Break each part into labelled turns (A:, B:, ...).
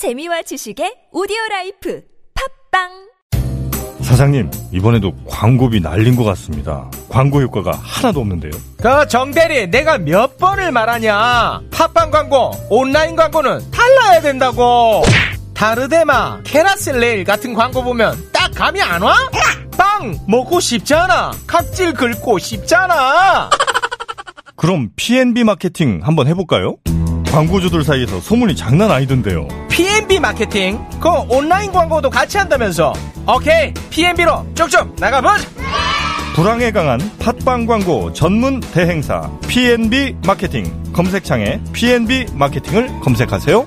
A: 재미와 지식의 오디오 라이프 팝빵
B: 사장님, 이번에도 광고비 날린 것 같습니다. 광고 효과가 하나도 없는데요.
C: 그 정대리 내가 몇 번을 말하냐 팟빵 광고 온라인 광고는 달라야 된다고 다르데마 캐라셀레일 같은 광고 보면 딱 감이 안 와? 빵 먹고 싶잖아 각질 긁고 싶잖아
B: 그럼 P&B 마케팅 한번 해볼까요? 광고주들 사이에서 소문이 장난 아니던데요.
C: P&B 마케팅 그 온라인 광고도 같이 한다면서 오케이 P&B로 쭉쭉 나가보자
B: 불황에 강한 팟빵 광고 전문 대행사 P&B 마케팅 검색창에 P&B 마케팅을 검색하세요.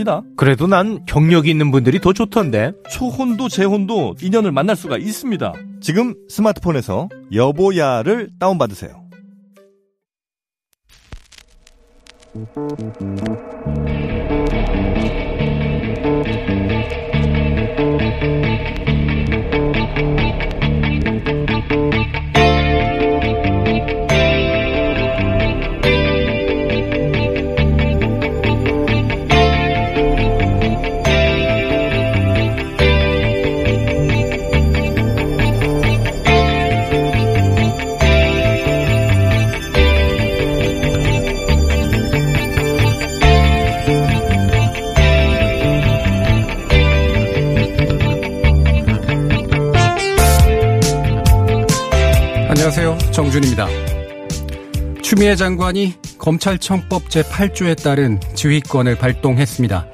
C: 그래도 난 경력이 있는 분들이 더 좋던데
B: 초혼도 재혼도 인연을 만날 수가 있습니다. 지금 스마트폰에서 여보야를 다운받으세요.
D: 정준입니다. 추미애 장관이 검찰청법 제8조에 따른 지휘권을 발동했습니다.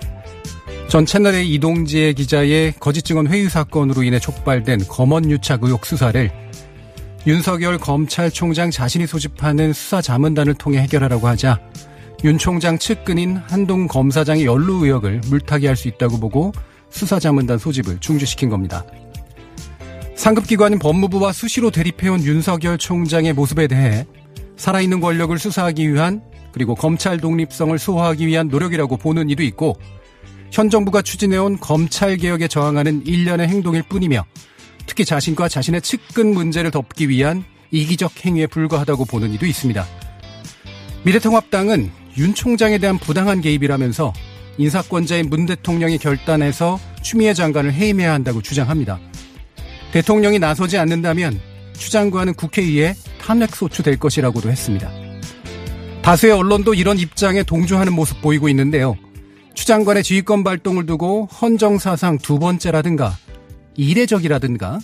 D: 전 채널의 이동지의 기자의 거짓 증언 회유 사건으로 인해 촉발된 검언 유착 의혹 수사를 윤석열 검찰총장 자신이 소집하는 수사 자문단을 통해 해결하라고 하자 윤 총장 측근인 한동 검사장의 연루 의혹을 물타기할 수 있다고 보고 수사 자문단 소집을 중지시킨 겁니다. 상급기관인 법무부와 수시로 대립해온 윤석열 총장의 모습에 대해 살아있는 권력을 수사하기 위한 그리고 검찰 독립성을 소화하기 위한 노력이라고 보는 이도 있고 현 정부가 추진해온 검찰 개혁에 저항하는 일련의 행동일 뿐이며 특히 자신과 자신의 측근 문제를 덮기 위한 이기적 행위에 불과하다고 보는 이도 있습니다. 미래통합당은 윤 총장에 대한 부당한 개입이라면서 인사권자인 문 대통령의 결단에서 추미애 장관을 해임해야 한다고 주장합니다. 대통령이 나서지 않는다면 추 장관은 국회의회 탄핵 소추될 것이라고도 했습니다. 다수의 언론도 이런 입장에 동조하는 모습 보이고 있는데요. 추 장관의 지휘권 발동을 두고 헌정사상 두 번째라든가 이례적이라든가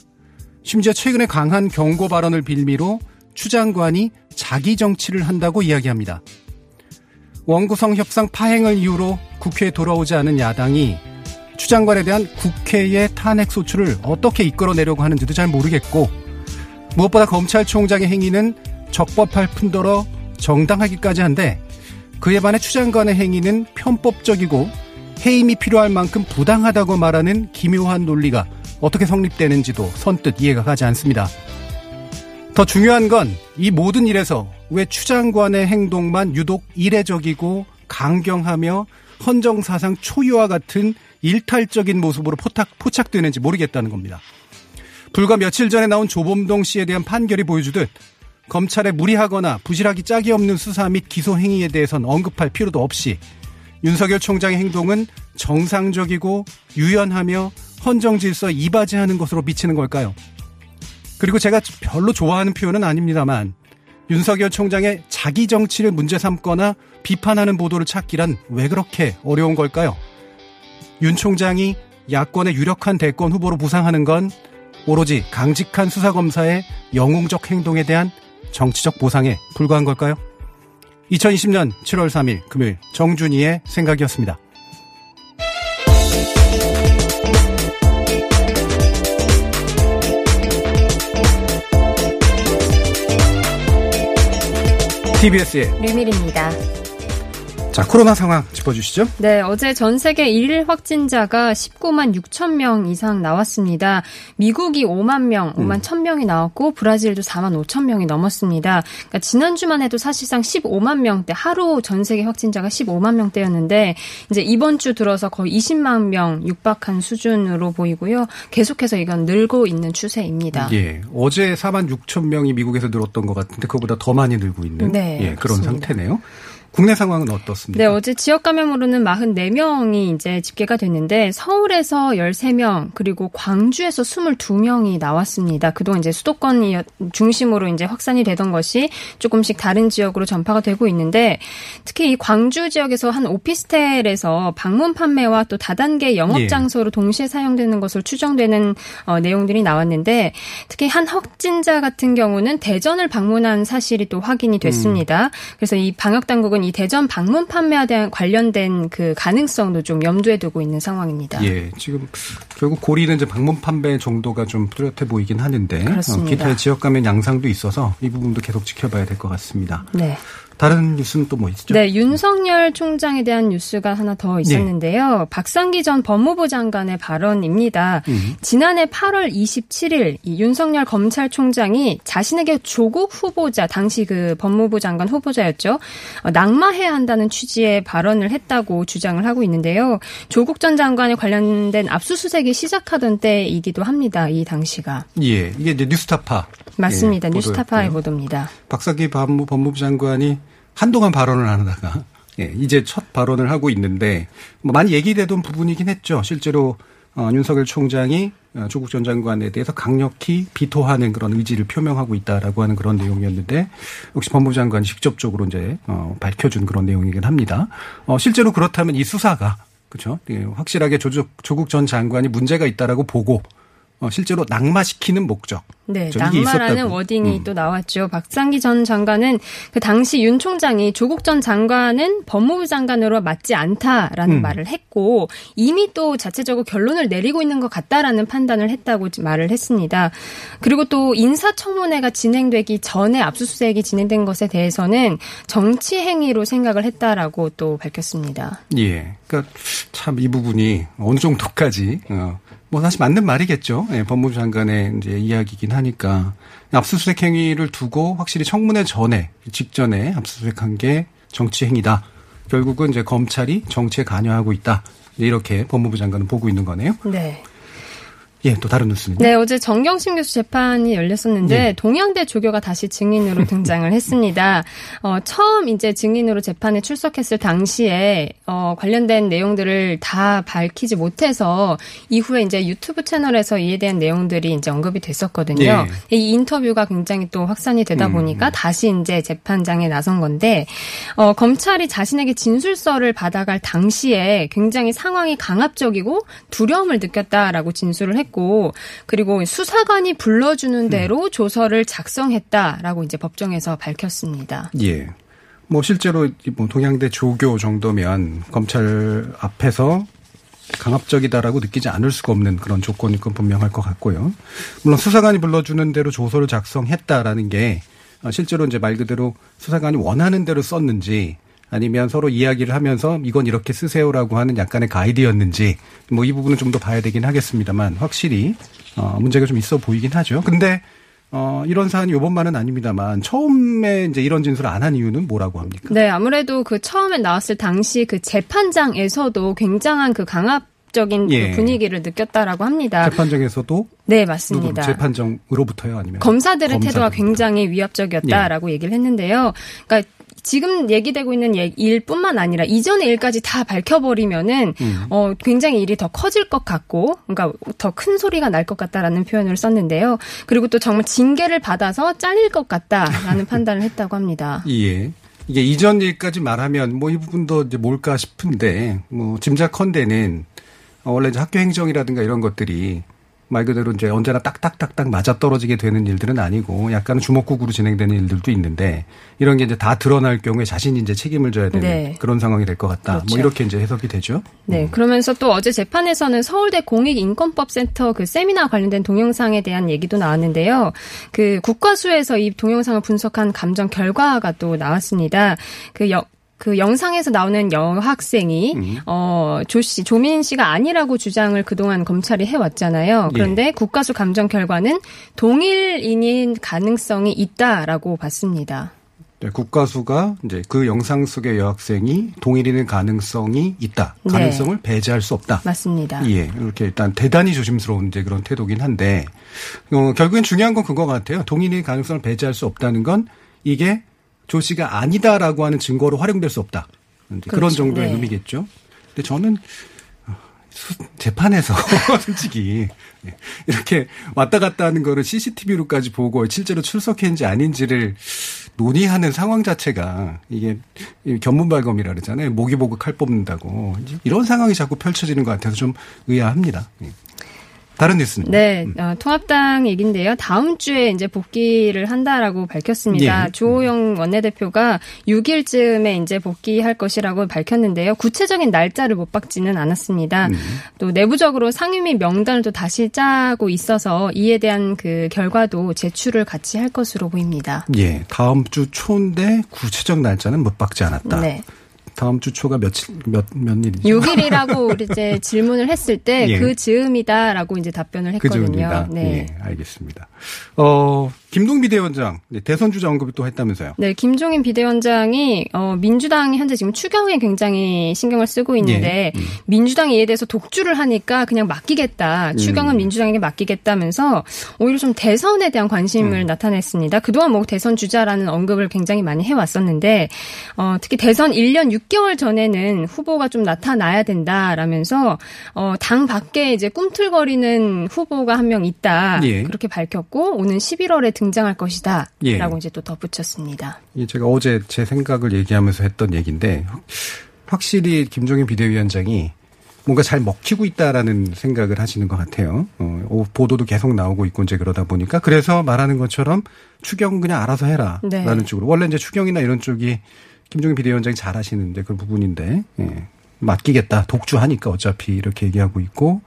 D: 심지어 최근에 강한 경고 발언을 빌미로 추 장관이 자기 정치를 한다고 이야기합니다. 원구성 협상 파행을 이유로 국회에 돌아오지 않은 야당이 추 장관에 대한 국회의 탄핵 소추를 어떻게 이끌어내려고 하는지도 잘 모르겠고 무엇보다 검찰총장의 행위는 적법할 뿐더러 정당하기까지 한데 그에 반해 추 장관의 행위는 편법적이고 해임이 필요할 만큼 부당하다고 말하는 기묘한 논리가 어떻게 성립되는지도 선뜻 이해가 가지 않습니다. 더 중요한 건 이 모든 일에서 왜 추 장관의 행동만 유독 이례적이고 강경하며 헌정사상 초유와 같은 일탈적인 모습으로 포착, 포착되는지 모르겠다는 겁니다. 불과 며칠 전에 나온 조범동 씨에 대한 판결이 보여주듯 검찰의 무리하거나 부실하기 짝이 없는 수사 및 기소 행위에 대해선 언급할 필요도 없이 윤석열 총장의 행동은 정상적이고 유연하며 헌정 질서 이바지하는 것으로 미치는 걸까요? 그리고 제가 별로 좋아하는 표현은 아닙니다만 윤석열 총장의 자기 정치를 문제 삼거나 비판하는 보도를 찾기란 왜 그렇게 어려운 걸까요? 윤 총장이 야권의 유력한 대권 후보로 부상하는 건 오로지 강직한 수사검사의 영웅적 행동에 대한 정치적 보상에 불과한 걸까요? 2020년 7월 3일 금요일 정준희의 생각이었습니다. TBS의
E: 류밀입니다.
D: 자, 코로나 상황 짚어주시죠.
E: 네, 어제 전 세계 일 확진자가 19만 6천 명 이상 나왔습니다. 미국이 5만 명, 5만 음. 1천 명이 나왔고 브라질도 4만 5천 명이 넘었습니다. 그러니까 지난주만 해도 사실상 15만 명대 하루 전 세계 확진자가 15만 명대였는데 이제 이번 주 들어서 거의 20만 명 육박한 수준으로 보이고요. 계속해서 이건 늘고 있는 추세입니다.
D: 예, 어제 4만 6천 명이 미국에서 늘었던 것 같은데 그보다 더 많이 늘고 있는 네, 예, 그런 그렇습니다. 상태네요. 국내 상황은 어떻습니까?
E: 네, 어제 지역 감염으로는 44명이 이제 집계가 됐는데 서울에서 13명 그리고 광주에서 22명이 나왔습니다. 그동안 이제 수도권 중심으로 이제 확산이 되던 것이 조금씩 다른 지역으로 전파가 되고 있는데 특히 이 광주 지역에서 한 오피스텔에서 방문 판매와 또 다단계 영업 예. 장소로 예. 동시에 사용되는 것으로 추정되는 어, 내용들이 나왔는데 특히 한 확진자 같은 경우는 대전을 방문한 사실이 또 확인이 됐습니다. 음. 그래서 이 방역 당국은 이 대전 방문 판매와 대한 관련된 그 가능성도 좀 염두에 두고 있는 상황입니다.
D: 예, 지금 결국 고리는 이제 방문 판매 정도가 좀 뚜렷해 보이긴 하는데 어, 기타 지역 감염 양상도 있어서 이 부분도 계속 지켜봐야 될 것 같습니다. 네. 다른 뉴스는 또 뭐 있죠?
E: 네, 윤석열 총장에 대한 뉴스가 하나 더 있었는데요. 네. 박상기 전 법무부 장관의 발언입니다. 음. 지난해 8월 27일 이 윤석열 검찰총장이 자신에게 조국 후보자, 당시 그 법무부 장관 후보자였죠. 어, 낙마해야 한다는 취지의 발언을 했다고 주장을 하고 있는데요. 조국 전 장관에 관련된 압수수색이 시작하던 때이기도 합니다. 이 당시가.
D: 예, 이게 이제 뉴스타파.
E: 맞습니다. 예, 뉴스타파의 보도입니다.
D: 박상기 법무부 장관이 한동안 발언을 안 하다가 예, 이제 첫 발언을 하고 있는데 뭐 많이 얘기되던 부분이긴 했죠. 실제로 어, 윤석열 총장이 어, 조국 전 장관에 대해서 강력히 비토하는 그런 의지를 표명하고 있다라고 하는 그런 내용이었는데 역시 법무부 장관이 직접적으로 이제 어, 밝혀준 그런 내용이긴 합니다. 어, 실제로 그렇다면 이 수사가 그렇죠. 예, 확실하게 조국, 전 장관이 문제가 있다라고 보고 어, 실제로 낙마시키는 목적.
E: 네, 낙마라는 워딩이 음. 또 나왔죠. 박상기 전 장관은 그 당시 윤 총장이 조국 전 장관은 법무부 장관으로 맞지 않다라는 음. 말을 했고 이미 또 자체적으로 결론을 내리고 있는 것 같다라는 판단을 했다고 말을 했습니다. 그리고 또 인사청문회가 진행되기 전에 압수수색이 진행된 것에 대해서는 정치 행위로 생각을 했다라고 또 밝혔습니다.
D: 예, 그러니까 참 이 부분이 어느 정도까지 어, 뭐 사실 맞는 말이겠죠. 예, 법무부 장관의 이제 이야기긴 하니까 압수수색 행위를 두고 확실히 청문회 전에 직전에 압수수색한 게 정치 행위다. 결국은 이제 검찰이 정치에 관여하고 있다. 이렇게 법무부 장관은 보고 있는 거네요.
E: 네.
D: 예, 또 다른 뉴스는
E: 네, 어제 정경심 교수 재판이 열렸었는데 예. 동양대 조교가 다시 증인으로 등장을 했습니다. 어, 처음 이제 증인으로 재판에 출석했을 당시에 어, 관련된 내용들을 다 밝히지 못해서 이후에 이제 유튜브 채널에서 이에 대한 내용들이 이제 언급이 됐었거든요. 예. 이 인터뷰가 굉장히 또 확산이 되다 음. 보니까 다시 이제 재판장에 나선 건데 어, 검찰이 자신에게 진술서를 받아갈 당시에 굉장히 상황이 강압적이고 두려움을 느꼈다라고 진술을 했고 했고 그리고 수사관이 불러주는 대로 음. 조서를 작성했다라고 이제 법정에서 밝혔습니다.
D: 예. 뭐 실제로 뭐 동양대 조교 정도면 검찰 앞에서 강압적이다라고 느끼지 않을 수가 없는 그런 조건이 건 분명할 것 같고요. 물론 수사관이 불러주는 대로 조서를 작성했다라는 게 실제로 이제 말 그대로 수사관이 원하는 대로 썼는지 아니면 서로 이야기를 하면서 이건 이렇게 쓰세요라고 하는 약간의 가이드였는지 뭐 이 부분은 좀 더 봐야 되긴 하겠습니다만 확실히 어 문제가 좀 있어 보이긴 하죠. 근데 어, 이런 사안이 요번만은 아닙니다만 처음에 이제 이런 진술을 안 한 이유는 뭐라고 합니까?
E: 네, 아무래도 그 처음에 나왔을 당시 그 재판장에서도 굉장한 그 강압 적인 그 예. 그 분위기를 느꼈다라고 합니다.
D: 재판장에서도
E: 네 맞습니다.
D: 재판장으로부터요 아니면
E: 검사들의 검사들. 태도가 굉장히 위압적이었다라고 예. 얘기를 했는데요. 그러니까 지금 얘기되고 있는 일뿐만 아니라 이전의 일까지 다 밝혀버리면은 음. 어 굉장히 일이 더 커질 것 같고, 그러니까 더 큰 소리가 날 것 같다라는 표현을 썼는데요. 그리고 또 정말 징계를 받아서 잘릴 것 같다라는 판단을 했다고 합니다.
D: 예. 이게 이전 일까지 말하면 뭐 이 부분도 이제 뭘까 싶은데 뭐 짐작컨대는 원래 이제 학교 행정이라든가 이런 것들이 말 그대로 이제 언제나 딱딱딱딱 맞아 떨어지게 되는 일들은 아니고 약간 주먹국으로 진행되는 일들도 있는데 이런 게 이제 다 드러날 경우에 자신이 이제 책임을 져야 되는 네. 그런 상황이 될 것 같다. 뭐 그렇죠. 뭐 이렇게 이제 해석이 되죠.
E: 네. 음. 그러면서 또 어제 재판에서는 서울대 공익인권법센터 그 세미나 관련된 동영상에 대한 얘기도 나왔는데요. 그 국과수에서 이 동영상을 분석한 감정 결과가 또 나왔습니다. 그 여, 그 영상에서 나오는 여학생이
D: 음.
E: 어, 조 씨, 조민 씨가 아니라고 주장을 그동안 검찰이 해왔잖아요.
D: 예.
E: 그런데 국가수 감정 결과는 동일인인 가능성이 있다라고 봤습니다.
D: 네, 국가수가 이제 그 영상 속의 여학생이 동일인의 가능성이 있다.
E: 네.
D: 가능성을 배제할 수 없다.
E: 맞습니다.
D: 예, 이렇게 일단 대단히 조심스러운 이제 그런 태도긴 한데, 어, 결국엔 중요한 건 그거 같아요. 동일인의 가능성을 배제할 수 없다는 건 이게 조 씨가 아니다라고 하는 증거로 활용될 수 없다. 이제 그런
E: 그렇죠.
D: 정도의
E: 네.
D: 의미겠죠. 근데 저는 어, 수- 재판에서 솔직히 예, 이렇게 왔다 갔다 하는 거를 CCTV로까지 보고 실제로 출석했는지 아닌지를 논의하는 상황 자체가 이게 이 견문발검이라 그러잖아요. 모기 보고 칼 뽑는다고. 이런 상황이 자꾸 펼쳐지는 것 같아서 좀 의아합니다. 예. 다른 뉴스는
E: 네, 어, 통합당 얘긴데요. 다음 주에 이제 복귀를 한다라고 밝혔습니다.
D: 예.
E: 조호영 원내대표가 6일쯤에 이제 복귀할 것이라고 밝혔는데요. 구체적인 날짜를 못 박지는 않았습니다.
D: 음.
E: 또 내부적으로 상임위 명단을 또 다시 짜고 있어서 이에 대한 그 결과도 제출을 같이 할 것으로 보입니다.
D: 예, 다음 주 초인데 구체적 날짜는 못 박지 않았다.
E: 네.
D: 다음 주 초가 며칠 몇 몇 일이죠?
E: 6일이라고 이제 질문을 했을 때
D: 예.
E: 그 즈음이다라고 이제 답변을
D: 그
E: 했거든요.
D: 중입니다.
E: 네.
D: 예, 알겠습니다. 어, 김동 비대위원장 네, 대선 주자 언급을 또 했다면서요?
E: 네, 김종인 비대위원장이 어, 민주당이 현재 지금 추경에 굉장히 신경을 쓰고 있는데
D: 예, 음.
E: 민주당이 이에 대해서 독주를 하니까 그냥 맡기겠다. 추경은
D: 음.
E: 민주당에게 맡기겠다면서 오히려 좀 대선에 대한 관심을
D: 음.
E: 나타냈습니다. 그동안 뭐 대선 주자라는 언급을 굉장히 많이 해왔었는데 어, 특히 대선 1년 6개월 전에는 후보가 좀 나타나야 된다라면서 어, 당 밖에 이제 꿈틀거리는 후보가 한 명 있다.
D: 예.
E: 그렇게 밝혔고 오는 11월에 등 장할 것이다라고
D: 예.
E: 이제 또 덧붙였습니다.
D: 이 제가 어제 제 생각을 얘기하면서 했던 얘기인데 확- 확실히 김종인 비대위원장이 뭔가 잘 먹히고 있다라는 생각을 하시는 것 같아요. 어, 어, 보도도 계속 나오고 있고 이제 그러다 보니까 그래서 말하는 것처럼 추경 그냥 알아서 해라라는
E: 네.
D: 쪽으로 원래 이제 추경이나 이런 쪽이 김종인 비대위원장이 잘 하시는데 그 부분인데 예, 맡기겠다 독주하니까 어차피 이렇게 얘기하고 있고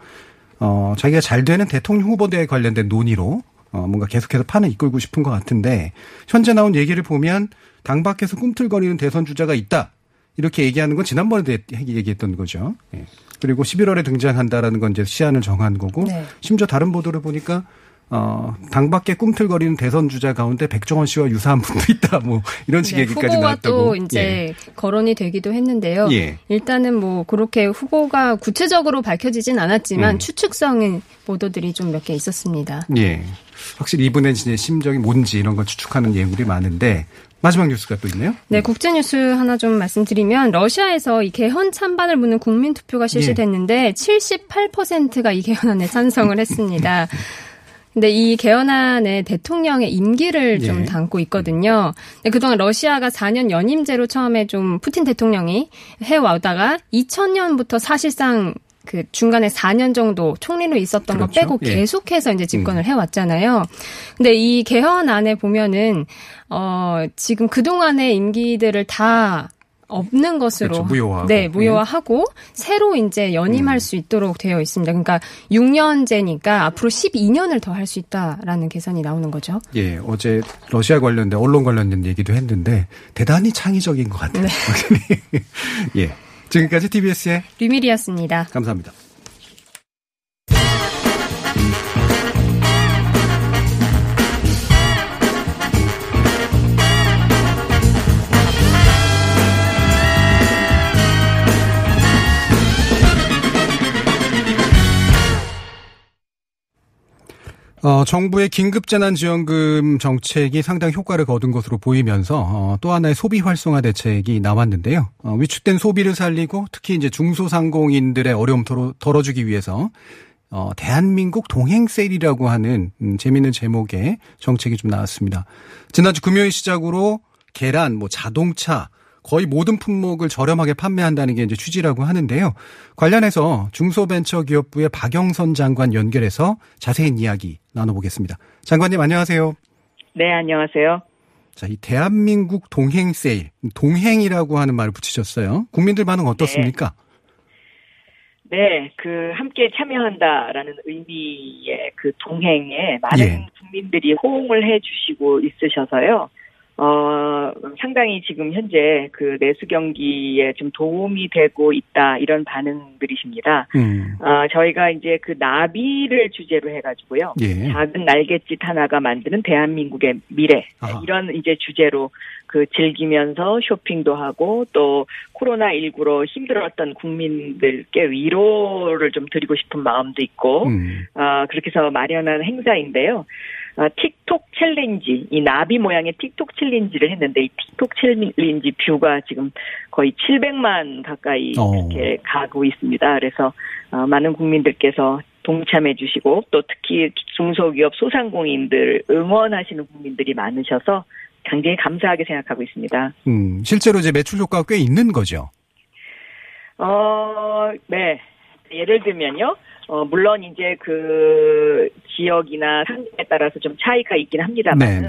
D: 어, 자기가 잘 되는 대통령 후보대에 관련된 논의로 어, 뭔가 계속해서 판을 이끌고 싶은 것 같은데 현재 나온 얘기를 보면 당 밖에서 꿈틀거리는 대선 주자가 있다. 이렇게 얘기하는 건 지난번에 도 얘기했던 거죠. 예. 그리고 11월에 등장한다라는 건 이제 시한을 정한 거고
E: 네.
D: 심지어 다른 보도를 보니까 어, 당 밖에 꿈틀거리는 대선 주자 가운데 백종원 씨와 유사한 분도 있다. 뭐 이런 식의
E: 네,
D: 얘기까지 나왔다고.
E: 또 이제 거론이 되기도 했는데요.
D: 예.
E: 일단은 뭐 그렇게 후보가 구체적으로 밝혀지진 않았지만
D: 음.
E: 추측성의 보도들이 좀 몇 개 있었습니다.
D: 예. 예. 확실히 이분의 이제 심정이 뭔지 이런 걸 추측하는 예물이 많은데 마지막 뉴스가 또 있네요.
E: 네, 국제 뉴스 하나 좀 말씀드리면 러시아에서 이 개헌 찬반을 묻는 국민 투표가 실시됐는데 78%가 이 개헌안에 찬성을 했습니다. 근데 이 개헌안에 대통령의 임기를 좀
D: 예.
E: 담고 있거든요. 근데 그동안 러시아가 4년 연임제로 처음에 좀 푸틴 대통령이 해와다가 2000년부터 사실상 그 중간에 4년 정도 총리로 있었던 거
D: 그렇죠.
E: 빼고
D: 예.
E: 계속해서 이제 집권을 해왔잖아요. 근데 이 개헌안에 보면은 어 지금 그 동안의 임기들을 다 없는 것으로
D: 그렇죠. 무효화하고.
E: 네 무효화하고 새로 이제 연임할
D: 음.
E: 수 있도록 되어 있습니다. 그러니까 6년제니까 앞으로 12년을 더 할 수 있다라는 계산이 나오는 거죠.
D: 예, 어제 러시아 관련된 언론 관련된 얘기도 했는데 대단히 창의적인 것 같아요. 예. 지금까지 TBS의
E: 류밀이었습니다.
D: 감사합니다. 어, 정부의 긴급재난지원금 정책이 상당 효과를 거둔 것으로 보이면서 어, 또 하나의 소비 활성화 대책이 나왔는데요. 어, 위축된 소비를 살리고 특히 이제 중소상공인들의 어려움 덜어, 덜어주기 위해서 어, 대한민국 동행 세일이라고 하는 음, 재미있는 제목의 정책이 좀 나왔습니다. 지난주 금요일 시작으로 계란, 뭐 자동차, 거의 모든 품목을 저렴하게 판매한다는 게 이제 취지라고 하는데요. 관련해서 중소벤처기업부의 박영선 장관 연결해서 자세한 이야기 나눠보겠습니다. 장관님 안녕하세요.
F: 네, 안녕하세요.
D: 자, 이 대한민국 동행 세일, 동행이라고 하는 말을 붙이셨어요. 국민들 반응 어떻습니까?
F: 네, 그 함께 참여한다라는 의미의 그 동행에 많은
D: 예.
F: 국민들이 호응을 해 주시고 있으셔서요. 어, 어, 상당히 지금 현재 그 내수 경기에 좀 도움이 되고 있다 이런 반응들이십니다.
D: 음.
F: 어, 저희가 이제 그 나비를 주제로 해가지고요.
D: 예.
F: 작은 날갯짓 하나가 만드는 대한민국의 미래
D: 아하.
F: 이런 이제 주제로 그 즐기면서 쇼핑도 하고 또 코로나 19로 힘들었던 국민들께 위로를 좀 드리고 싶은 마음도 있고
D: 음.
F: 아, 그렇게 해서 마련한 행사인데요. 아, 틱톡 challenge, 이 나비 모양의 틱톡 challenge를 했는데, 이 틱톡 challenge view가 지금 거의 700만 가까이
D: 어.
F: 이렇게 가고 있습니다. 그래서, 어, 많은 국민들께서 동참해 주시고, 또 특히 중소기업 소상공인들 응원하시는 국민들이 많으셔서 굉장히 감사하게 생각하고 있습니다.
D: 음. 실제로 이제 매출 효과가 꽤 있는 거죠.
F: 어, 네. 예를 들면요. 어, 물론 이제 그 지역이나 상점에 따라서 좀 차이가 있긴 합니다만,
D: 네네.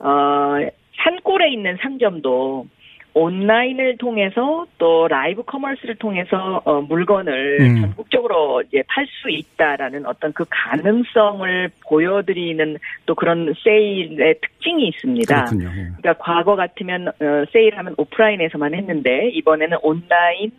F: 어, 산골에 있는 상점도 온라인을 통해서 또 live commerce를 통해서 어, 물건을
D: 음.
F: 전국적으로 이제 팔 수 있다라는 어떤 그 가능성을 보여드리는 또 그런 세일의 특징이 있습니다.
D: 그렇군요. 예.
F: 그러니까 과거 같으면 어, 세일하면 오프라인에서만 했는데 이번에는 온라인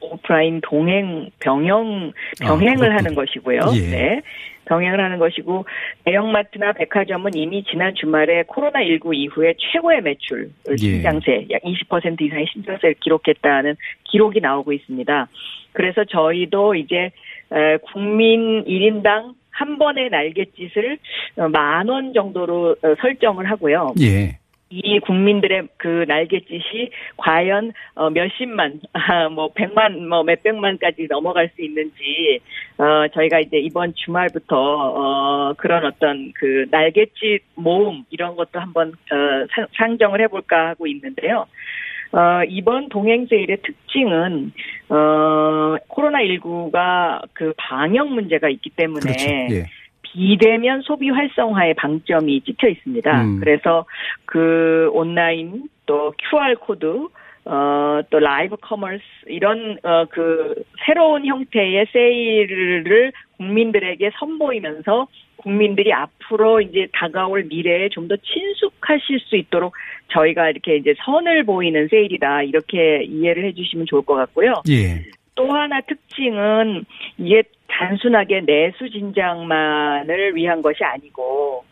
F: 오프라인 동행 병영 병행을
D: 아,
F: 하는 것이고요.
D: 예.
F: 네. 병행을 하는 것이고 대형마트나 백화점은 이미 지난 주말에 코로나 19 이후에 최고의 매출
D: 예.
F: 신장세 약20% 이상의 신장세를 기록했다는 기록이 나오고 있습니다. 그래서 저희도 이제 에, 국민 1인당 한 번의 날갯짓을 어, 만원 정도로 어, 설정을 하고요.
D: 예.
F: 이 국민들의 그 날갯짓이 과연 어, 몇십만, 아, 뭐 백만, 뭐 몇백만까지 넘어갈 수 있는지 어, 저희가 이제 이번 주말부터 어, 그런 어떤 그 날갯짓 모음 이런 것도 한번 어, 상- 상정을 해볼까 하고 있는데요. 어, 이번 동행세일의 특징은, 어, 코로나19가 그 방역 문제가 있기 때문에
D: 그렇죠. 예.
F: 비대면 소비 활성화의 방점이 찍혀 있습니다.
D: 음.
F: 그래서 그 온라인 또 QR 코드 어, 또 live commerce 이런 어, 그 새로운 형태의 세일을 국민들에게 선보이면서 국민들이 앞으로 이제 다가올 미래에 좀 더 친숙하실 수 있도록 저희가 이렇게 이제 선을 보이는 세일이다 이렇게 이해를 해주시면 좋을 것 같고요.
D: 예.
F: 또 하나 특징은 이게 단순하게 내수 진작만을 위한 것이 아니고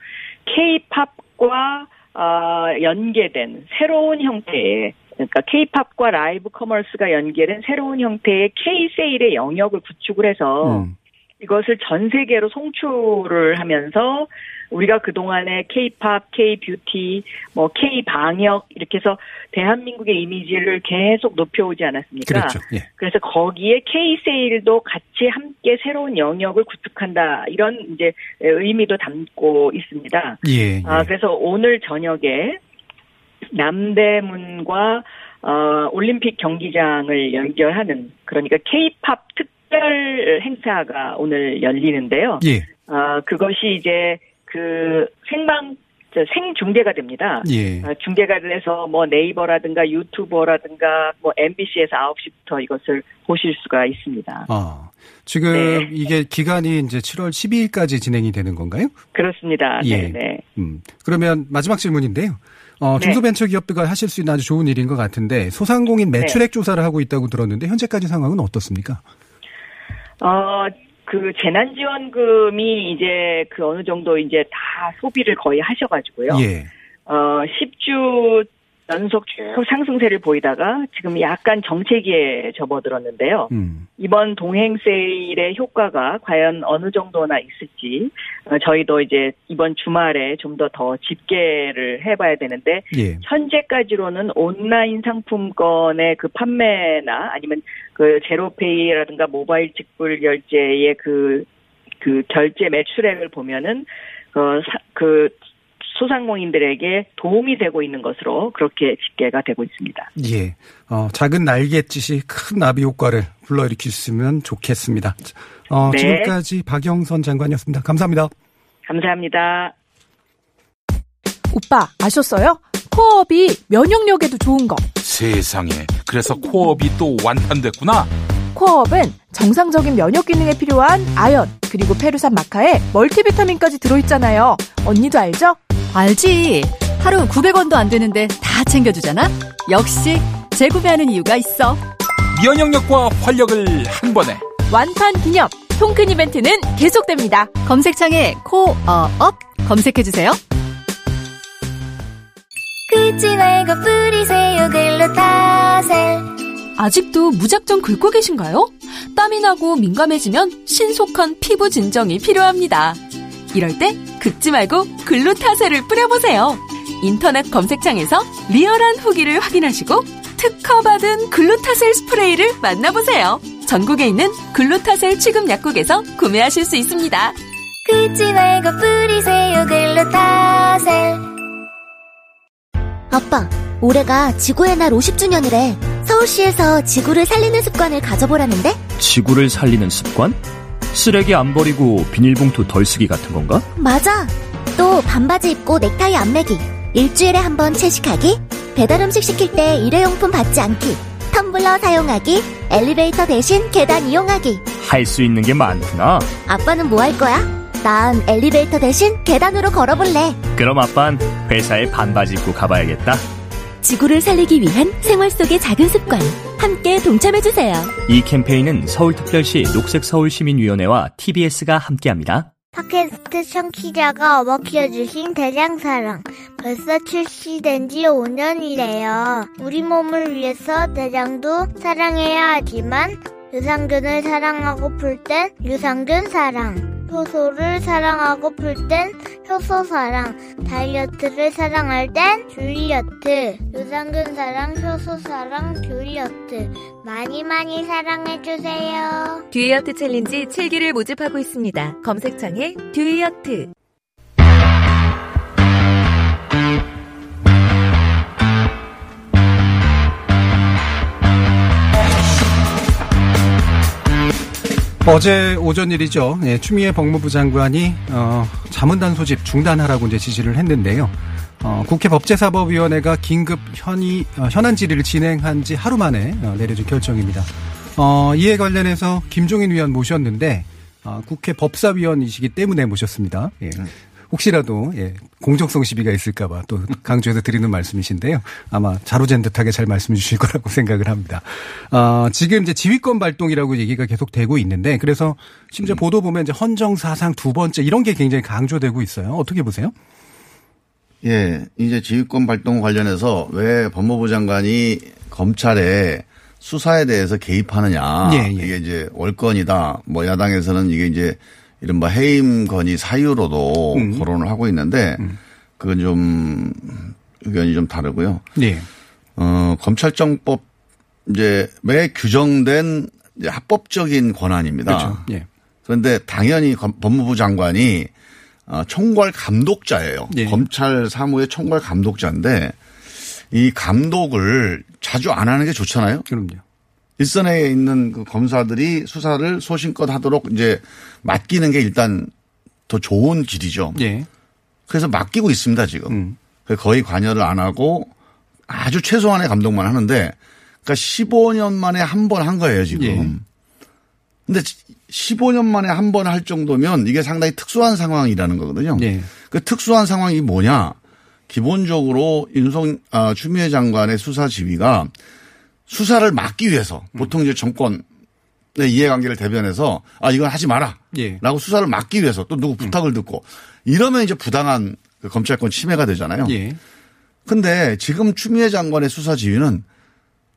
F: K-팝과 어, 연계된 새로운 형태의 그러니까 K-팝과 live commerce가 연계된 새로운 형태의 K-세일의 영역을 구축을 해서
D: 음.
F: 이것을 전 세계로 송출을 하면서 우리가 그동안에 K-팝, K-뷰티, 뭐 K-방역 이렇게 해서 대한민국의 이미지를 계속 높여오지 않았습니까?
D: 그렇죠. 예.
F: 그래서 거기에 K-세일도 같이 함께 새로운 영역을 구축한다. 이런 이제 의미도 담고 있습니다.
D: 예. 예.
F: 아, 그래서 오늘 저녁에 남대문과 어, 올림픽 경기장을 연결하는 그러니까 K-팝 특별 행사가 오늘 열리는데요.
D: 예.
F: 아, 그것이 이제 그 생방 저 생중계가 됩니다.
D: 예.
F: 아, 중계가 돼서 뭐 네이버라든가 유튜버라든가 뭐 MBC에서 9시부터 이것을 보실 수가 있습니다.
D: 아, 지금
F: 네.
D: 이게 기간이 이제 7월 12일까지 진행이 되는 건가요?
F: 그렇습니다.
D: 예.
F: 네, 네.
D: 음. 그러면 마지막 질문인데요. 어,
F: 네.
D: 중소벤처기업들과 하실 수 있는 아주 좋은 일인 것 같은데 소상공인 매출액 조사를 하고 있다고 들었는데 현재까지 상황은 어떻습니까?
F: 어, 그 재난지원금이 이제 그 어느 정도 이제 다 소비를 거의 하셔가지고요.
D: 예.
F: 어, 10주 연속 쭉 상승세를 보이다가 지금 약간 정체기에 접어들었는데요.
D: 음.
F: 이번 동행 세일의 효과가 과연 어느 정도나 있을지 어, 저희도 이제 이번 주말에 좀 더 더 집계를 해봐야 되는데
D: 예.
F: 현재까지로는 온라인 상품권의 그 판매나 아니면 그 제로페이라든가 모바일 직불 결제의 그, 그 결제 매출액을 보면은, 그, 사- 그 소상공인들에게 도움이 되고 있는 것으로 그렇게 집계가 되고 있습니다.
D: 예. 어, 작은 날갯짓이 큰 나비 효과를 불러일으키셨으면 좋겠습니다. 어,
F: 네.
D: 지금까지 박영선 장관이었습니다. 감사합니다.
F: 감사합니다.
G: 오빠 아셨어요? 코업이 면역력에도 좋은 거.
H: 세상에. 그래서 코업이 또 완판됐구나.
G: 코업은 정상적인 면역 기능에 필요한 아연 그리고 페루산 마카에 멀티비타민까지 들어있잖아요. 언니도 알죠?
I: 알지. 하루 900원도 안 되는데 다 챙겨주잖아? 역시 재구매하는 이유가 있어.
H: 면역력과 활력을 한 번에
G: 완판 기념 통큰 이벤트는 계속됩니다.
I: 검색창에 코어업 검색해주세요.
J: 긁지 말고 뿌리세요 글루타셀
K: 아직도 무작정 긁고 계신가요? 땀이 나고 민감해지면 신속한 피부 진정이 필요합니다. 이럴 때 긁지 말고 글루타셀을 뿌려보세요. 인터넷 검색창에서 리얼한 후기를 확인하시고 특허받은 글루타셀 스프레이를 만나보세요. 전국에 있는 글루타셀 취급 약국에서 구매하실 수 있습니다.
J: 긁지 말고 뿌리세요 글루타셀
L: 아빠, 올해가 지구의 날 50주년이래. 서울시에서 지구를 살리는 습관을 가져보라는데?
M: 지구를 살리는 습관? 쓰레기 안 버리고 비닐봉투 덜 쓰기 같은 건가?
L: 맞아. 또 반바지 입고 넥타이 안 매기. 일주일에 한 번 채식하기. 배달 음식 시킬 때 일회용품 받지 않기. 텀블러 사용하기. 엘리베이터 대신 계단 이용하기.
M: 할 수 있는 게 많구나.
L: 아빠는 뭐 할 거야? 난 엘리베이터 대신 계단으로 걸어볼래.
M: 그럼 아빤 회사에 반바지 입고 가봐야겠다.
L: 지구를 살리기 위한 생활 속의 작은 습관. 함께 동참해주세요.
M: 이 캠페인은 서울특별시 녹색서울시민위원회와 TBS가 함께합니다.
N: 팟캐스트 청취자가 어머 키워주신 대장사랑. 벌써 출시된 지 5년이래요. 우리 몸을 위해서 대장도 사랑해야 하지만 유산균을 사랑하고플 땐 유산균 사랑. 효소를 사랑하고플 땐 효소 사랑. 다이어트를 사랑할 땐 줄리어트. 유산균 사랑, 효소 사랑, 줄리어트. 많이 많이 사랑해주세요.
O: 듀이어트 challenge 7기를 모집하고 있습니다. 검색창에 듀이어트.
D: 어제 오전 일이죠. 예, 추미애 법무부 장관이 어, 자문단 소집 중단하라고 이제 지시를 했는데요. 어, 국회 법제사법위원회가 긴급 현의, 어, 현안 질의를 진행한 지 하루 만에 어, 내려진 결정입니다. 어, 이에 관련해서 김종인 위원 모셨는데 어, 국회 법사위원이시기 때문에 모셨습니다. 예. 혹시라도 예, 공정성 시비가 있을까봐 또 강조해서 드리는 말씀이신데요. 아마 자로잰 듯하게 잘 말씀해 주실 거라고 생각을 합니다. 어, 지금 이제 지휘권 발동이라고 얘기가 계속 되고 있는데 그래서 심지어 보도 보면 이제 헌정 사상 두 번째 이런 게 굉장히 강조되고 있어요. 어떻게 보세요?
P: 예, 이제 지휘권 발동 관련해서 왜 법무부 장관이 검찰에 수사에 대해서 개입하느냐.
D: 예, 예.
P: 이게 이제 월권이다. 뭐 야당에서는 이게 이제 이른바 해임 건의 사유로도
D: 음.
P: 거론을 하고 있는데 그건 좀 의견이 좀 다르고요.
D: 네.
P: 어, 검찰정법 이제 매 규정된 이제 합법적인 권한입니다.
D: 그렇죠. 예.
P: 그런데 당연히 검- 법무부 장관이 어, 총괄 감독자예요.
D: 예.
P: 검찰 사무의 총괄 감독자인데 이 감독을 자주 안 하는 게 좋잖아요.
D: 그럼요.
P: 일선에 있는 그 검사들이 수사를 소신껏 하도록 이제 맡기는 게 일단 더 좋은 길이죠.
D: 예.
P: 그래서 맡기고 있습니다 지금.
D: 음.
P: 그래서 거의 관여를 안 하고 아주 최소한의 감독만 하는데 그러니까 15년 만에 한 번 한 거예요 지금.
D: 예.
P: 근데 15년 만에 한 번 할 정도면 이게 상당히 특수한 상황이라는 거거든요.
D: 예.
P: 그 특수한 상황이 뭐냐? 기본적으로 윤석 아, 추미애 장관의 수사 지휘가 수사를 막기 위해서
D: 음.
P: 보통 이제 정권의 이해관계를 대변해서 아 이건 하지 마라.
D: 예.
P: 라고 수사를 막기 위해서 또 누구 부탁을 듣고 이러면 이제 부당한 그 검찰권 침해가 되잖아요.
D: 예.
P: 근데 지금 추미애 장관의 수사 지휘는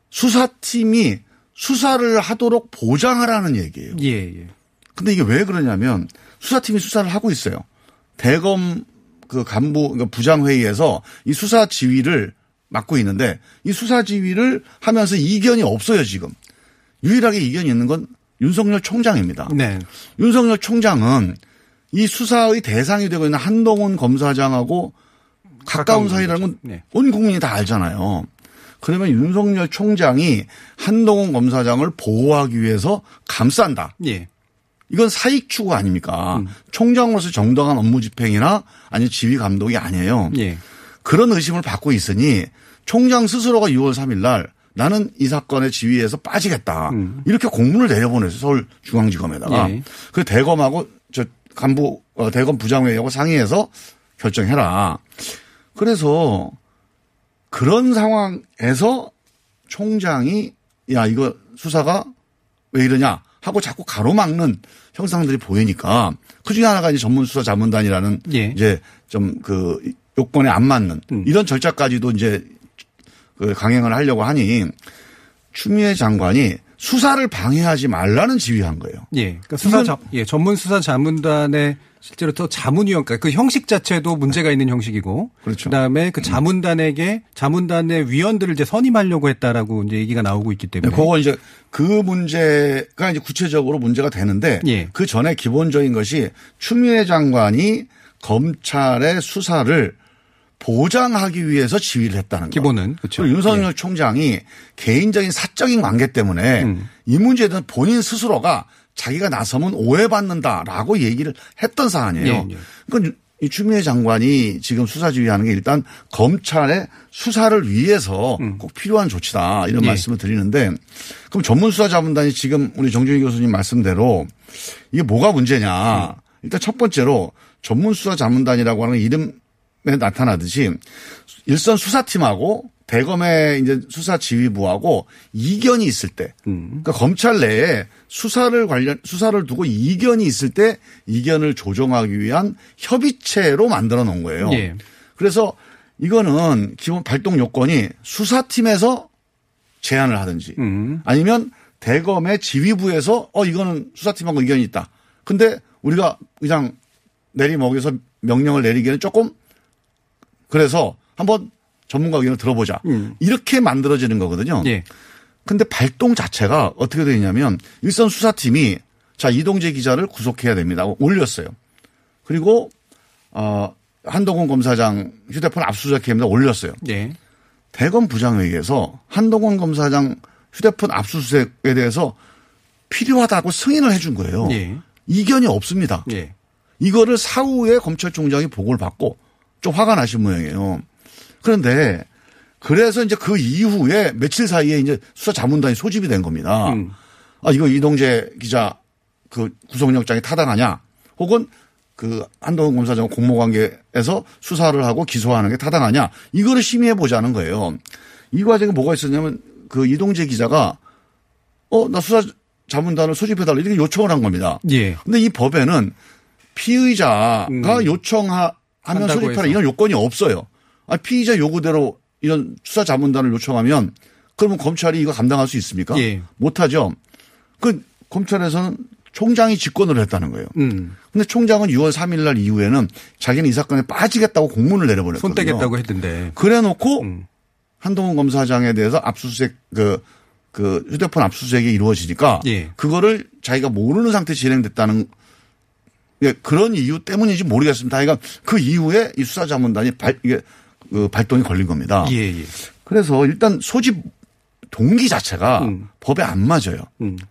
P: 수사팀이 수사를 하도록 보장하라는 얘기예요.
D: 예, 예.
P: 근데 이게 왜 그러냐면 수사팀이 수사를 하고 있어요. 대검 그 간부 그러니까 부장 회의에서 이 수사 지휘를 맡고 있는데 이 수사 지휘를 하면서 이견이 없어요 지금. 유일하게 이견이 있는 건 윤석열 총장입니다.
D: 네.
P: 윤석열 총장은 이 수사의 대상이 되고 있는 한동훈 검사장하고 가까운 사이라는 건
D: 네.
P: 온 국민이 다 알잖아요. 그러면 윤석열 총장이 한동훈 검사장을 보호하기 위해서 감싼다.
D: 예.
P: 이건 사익 추구 아닙니까?
D: 음.
P: 총장으로서 정당한 업무 집행이나 아니 지휘 감독이 아니에요.
D: 예.
P: 그런 의심을 받고 있으니 총장 스스로가 6월 3일 날 나는 이 사건의 지휘에서 빠지겠다. 이렇게 공문을 내려보냈어요. 서울중앙지검에다가.
D: 음. 예.
P: 그 대검하고 저 간부 어, 대검 부장회의하고 상의해서 결정해라. 그래서 그런 상황에서 총장이 야 이거 수사가 왜 이러냐 하고 자꾸 가로막는 형상들이 보이니까 그 중에 하나가 이제 전문 수사 자문단이라는
D: 예.
P: 이제 좀 그 요건에 안 맞는 이런 절차까지도 이제 그 강행을 하려고 하니 추미애 장관이 수사를 방해하지 말라는 지휘한 거예요.
D: 예. 그러니까 수사 자, 예, 전문 수사 자문단의 실제로 또 자문위원, 그러니까 그 형식 자체도 문제가 있는 형식이고.
P: 그렇죠.
D: 그다음에 그 자문단에게 자문단의 위원들을 이제 선임하려고 했다라고 이제 얘기가 나오고 있기 때문에.
P: 그거 이제 그 문제가 이제 구체적으로 문제가 되는데
D: 예.
P: 그 전에 기본적인 것이 추미애 장관이 검찰의 수사를 보장하기 위해서 지휘를 했다는 거.
D: 기본은 그렇죠.
P: 윤석열 총장이 개인적인 사적인 관계 때문에
D: 음.
P: 이 문제에 대한 본인 스스로가 자기가 나서면 오해받는다라고 얘기를 했던 사안이에요.
D: 예, 예.
P: 그러니까 이 추미애 장관이 지금 수사 지휘하는 게 일단 검찰의 수사를 위해서 꼭 필요한 조치다 이런
D: 음. 예.
P: 말씀을 드리는데 그럼 전문 수사 자문단이 지금 우리 정준희 교수님 말씀대로 이게 뭐가 문제냐.
D: 음.
P: 일단 첫 번째로 전문 수사 자문단이라고 하는 이름에 나타나듯이 일선 수사팀하고 대검의 이제 수사 지휘부하고 이견이 있을 때, 그러니까 검찰 내에 수사를 관련 수사를 두고 이견이 있을 때 이견을 조정하기 위한 협의체로 만들어 놓은 거예요.
D: 예.
P: 그래서 이거는 기본 발동 요건이 수사팀에서 제안을 하든지
D: 음.
P: 아니면 대검의 지휘부에서 어 이거는 수사팀하고 의견이 있다. 근데 우리가 그냥 내리먹여서 명령을 내리기에는 조금 그래서 한번 전문가 의견을 들어보자. 이렇게 만들어지는 거거든요.
D: 예.
P: 근데 발동 자체가 어떻게 되냐면 일선 수사팀이 자 이동재 기자를 구속해야 됩니다. 올렸어요. 그리고 어 한동훈 검사장 휴대폰 압수수색합니다. 올렸어요.
D: 예.
P: 대검 부장회의에서 한동훈 검사장 휴대폰 압수수색에 대해서 필요하다고 승인을 해준 거예요.
D: 예.
P: 이견이 없습니다.
D: 예.
P: 이거를 사후에 검찰총장이 보고를 받고 좀 화가 나신 모양이에요. 그런데 그래서 이제 그 이후에 며칠 사이에 이제 수사 자문단이 소집이 된 겁니다.
D: 음.
P: 아, 이거 이동재 기자 그 구속영장이 타당하냐 혹은 그 한동훈 검사장 공모 관계에서 수사를 하고 기소하는 게 타당하냐 이거를 심의해 보자는 거예요. 이 과정에 뭐가 있었냐면 그 이동재 기자가 어, 나 수사 자문단을 소집해달라 이렇게 요청을 한 겁니다.
D: 예.
P: 근데 이 법에는 피의자가
D: 음.
P: 요청하 면
D: 한다고
P: 소집하라
D: 해서.
P: 이런 요건이 없어요. 아, 피의자 요구대로 이런 수사 자문단을 요청하면 그러면 검찰이 이거 감당할 수 있습니까?
D: 예.
P: 못하죠. 그 검찰에서는 총장이 직권을 했다는 거예요.
D: 음.
P: 근데 총장은 6월 3일 날 이후에는 자기는 이 사건에 빠지겠다고 공문을 내려버렸거든요.
D: 손 떼겠다고 했던데.
P: 그래 놓고
D: 음.
P: 한동훈 검사장에 대해서 압수수색 그, 그 휴대폰 압수수색이 이루어지니까
D: 예.
P: 그거를 자기가 모르는 상태 진행됐다는 예, 그런 이유 때문인지 모르겠습니다. 그러니까 그 이후에 이 수사자문단이 발, 이게 그 발동이 걸린 겁니다.
D: 예, 예.
P: 그래서 일단 소집 동기 자체가 법에 안 맞아요.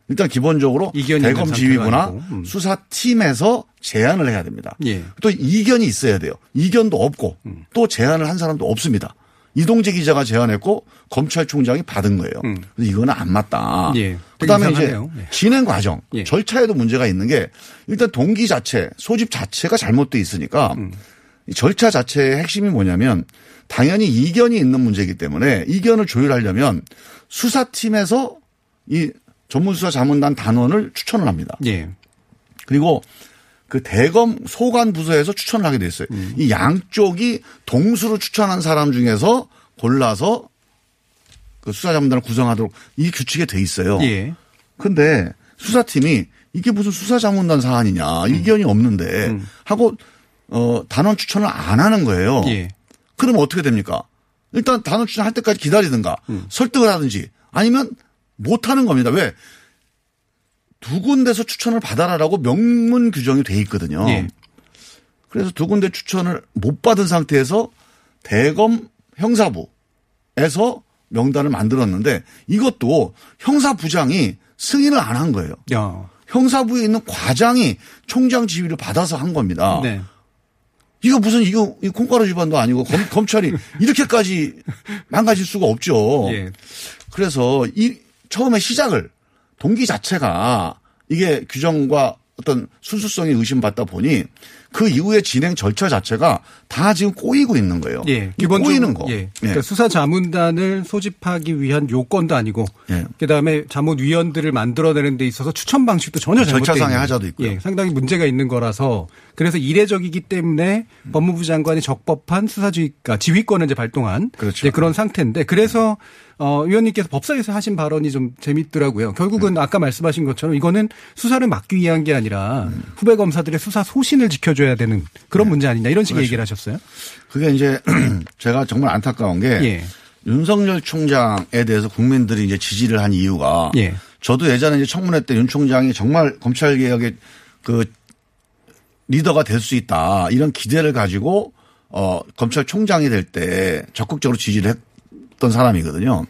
P: 일단 기본적으로
D: 음. 이견이 있는
P: 대검 지휘부나.
D: 음.
P: 수사팀에서 제안을 해야 됩니다.
D: 예.
P: 또 이견이 있어야 돼요. 이견도 없고
D: 음.
P: 또 제안을 한 사람도 없습니다. 이동재 기자가 제안했고 검찰총장이 받은 거예요. 그래서 이거는 안 맞다.
D: 음. 예.
P: 그다음에 이제
D: 이상하네요. 예.
P: 진행 과정
D: 예.
P: 절차에도 문제가 있는 게 일단 동기 자체 소집 자체가 잘못돼 있으니까
D: 음.
P: 이 절차 자체의 핵심이 뭐냐면 당연히 이견이 있는 문제이기 때문에 이견을 조율하려면 수사팀에서 이 전문수사 자문단 단원을 추천을 합니다.
D: 예.
P: 그리고 그 대검 소관 부서에서 추천을 하게 돼 있어요.
D: 음.
P: 이 양쪽이 동수로 추천한 사람 중에서 골라서 그 수사자문단을 구성하도록 이 규칙에 돼 있어요.
D: 예.
P: 근데 수사팀이 이게 무슨 수사자문단 사안이냐
D: 음.
P: 이견이 없는데 하고 어 단원 추천을 안 하는 거예요.
D: 예.
P: 그러면 어떻게 됩니까? 일단 단원 추천할 때까지 기다리든가
D: 음.
P: 설득을 하든지 아니면 못 하는 겁니다. 왜? 두 군데서 추천을 받아라라고 명문 규정이 돼 있거든요.
D: 예.
P: 그래서 두 군데 추천을 못 받은 상태에서 대검 형사부에서 명단을 만들었는데 이것도 형사부장이 승인을 안 한 거예요.
D: 야.
P: 형사부에 있는 과장이 총장 지휘를 받아서 한 겁니다.
D: 네.
P: 이거 무슨 이거 이 콩가루 집안도 아니고 검, 검찰이 이렇게까지 망가질 수가 없죠.
D: 예.
P: 그래서 이 처음에 시작을 동기 자체가 이게 규정과 어떤 순수성이 의심받다 보니 그 이후에 진행 절차 자체가 다 지금 꼬이고 있는 거예요.
D: 예,
P: 이 꼬이는 거.
D: 예. 그러니까 수사 자문단을 소집하기 위한 요건도 아니고,
P: 예.
D: 그다음에 자문위원들을 만들어내는 데 있어서 추천 방식도 전혀 잘못돼
P: 절차상의 하자도 있고요.
D: 예, 상당히 문제가 있는 거라서 그래서 이례적이기 때문에 법무부 장관이 적법한 수사 지휘, 그러니까 지휘권을 이제 발동한
P: 그렇죠.
D: 이제 그런 상태인데 그래서 어, 위원님께서 법사위에서 하신 발언이 좀 재밌더라고요. 결국은
P: 네.
D: 아까 말씀하신 것처럼 이거는 수사를 막기 위한 게 아니라
P: 음.
D: 후배 검사들의 수사 소신을 지켜줘야 되는 그런 문제 아니냐 이런 식의
P: 그렇죠.
D: 얘기를 하셨어요.
P: 그게 이제 제가 정말 안타까운 게
D: 예.
P: 윤석열 총장에 대해서 국민들이 이제 지지를 한 이유가
D: 예.
P: 저도 예전에 이제 청문회 때 윤 총장이 정말 검찰 개혁의 그 리더가 될 수 있다 이런 기대를 가지고 어 검찰총장이 될 때 적극적으로 지지를 했 던 사람이거든요.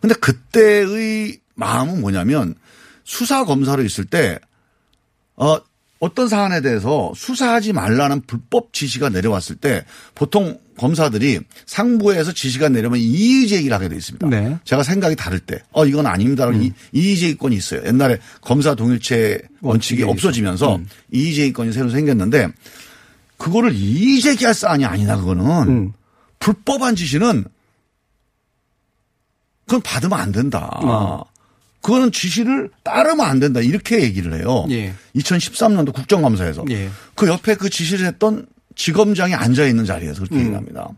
P: 근데 그때의 마음은 뭐냐면 수사 검사로 있을 때 어, 어떤 사안에 대해서 수사하지 말라는 불법 지시가 내려왔을 때 보통 검사들이 상부에서 지시가 내려면 이의 제기를 하게 돼 있습니다.
D: 네.
P: 제가 생각이 다를 때, 어, 이건 아닙니다라고 이 이의 제기권이 있어요. 옛날에 검사 동일체 원칙이 없어지면서
D: 음.
P: 이의 제기권이 새로 생겼는데 그거를 이의 제기할 사안이 아니다, 그거는.
D: 음.
P: 불법한 지시는 그건 받으면 안 된다.
D: 어.
P: 그거는 지시를 따르면 안 된다. 이렇게 얘기를 해요.
D: 예.
P: 2013년도 국정감사에서.
D: 예.
P: 그 옆에 그 지시를 했던 지검장이 앉아 있는 자리에서 그렇게
D: 음.
P: 얘기합니다.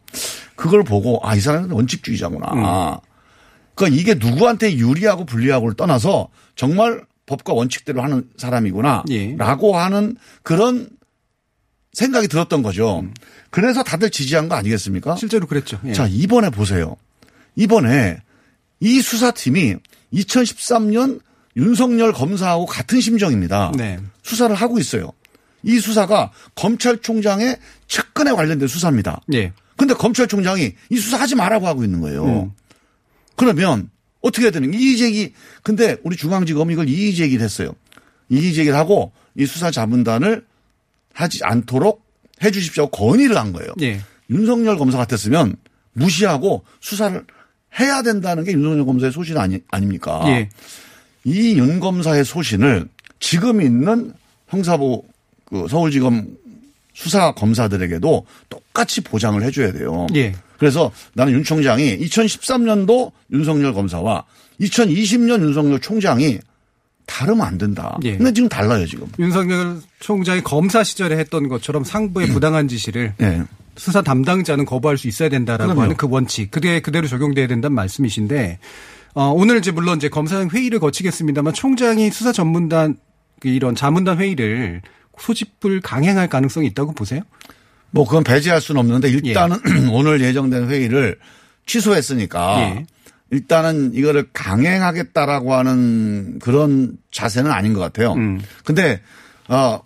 P: 그걸 보고 아, 이 사람은 원칙주의자구나.
D: 음.
P: 그러니까 이게 누구한테 유리하고 불리하고를 떠나서 정말 법과 원칙대로 하는 사람이구나.
D: 예.
P: 라고 하는 그런 생각이 들었던 거죠. 그래서 다들 지지한 거 아니겠습니까?
D: 음. 실제로 그랬죠. 예.
P: 자, 이번에 보세요. 이번에 이 수사팀이 2013년 윤석열 검사하고 같은 심정입니다.
D: 네.
P: 수사를 하고 있어요. 이 수사가 검찰총장의 측근에 관련된 수사입니다.
D: 예.
P: 근데 검찰총장이 이 수사하지 말라고 하고 있는 거예요.
D: 음.
P: 그러면 어떻게 해야 되는 이의제기 근데 우리 중앙지검이 이걸 이의제기를 했어요. 이의제기를 하고 이 수사 자문단을 하지 않도록 해 주십시오 건의를 한 거예요.
D: 예.
P: 윤석열 검사 같았으면 무시하고 수사를 해야 된다는 게 윤석열 검사의 소신 아니, 아닙니까?
D: 예.
P: 이윤 검사의 소신을 지금 있는 형사부 그 서울지검 수사 검사들에게도 똑같이 보장을 해줘야 돼요.
D: 예.
P: 그래서 나는 윤 총장이 2013년도 윤석열 검사와 2020년 윤석열 총장이 다르면 안 된다.
D: 예.
P: 근데 지금 달라요 지금.
D: 윤석열 총장이 검사 시절에 했던 것처럼 상부의 부당한 지시를
P: 예.
D: 수사 담당자는 거부할 수 있어야 된다라고
P: 그럼요.
D: 하는 그 원칙 그게 그대로 적용돼야 된다는 말씀이신데 어, 오늘 이제 물론 이제 검사장 회의를 거치겠습니다만 총장이 수사 전문단 그 이런 자문단 회의를 소집을 강행할 가능성이 있다고 보세요?
P: 뭐 그건 배제할 수는 없는데 일단은
D: 예.
P: 오늘 예정된 회의를 취소했으니까
D: 예.
P: 일단은 이거를 강행하겠다라고 하는 그런 자세는 아닌 것 같아요.
D: 음.
P: 근데 어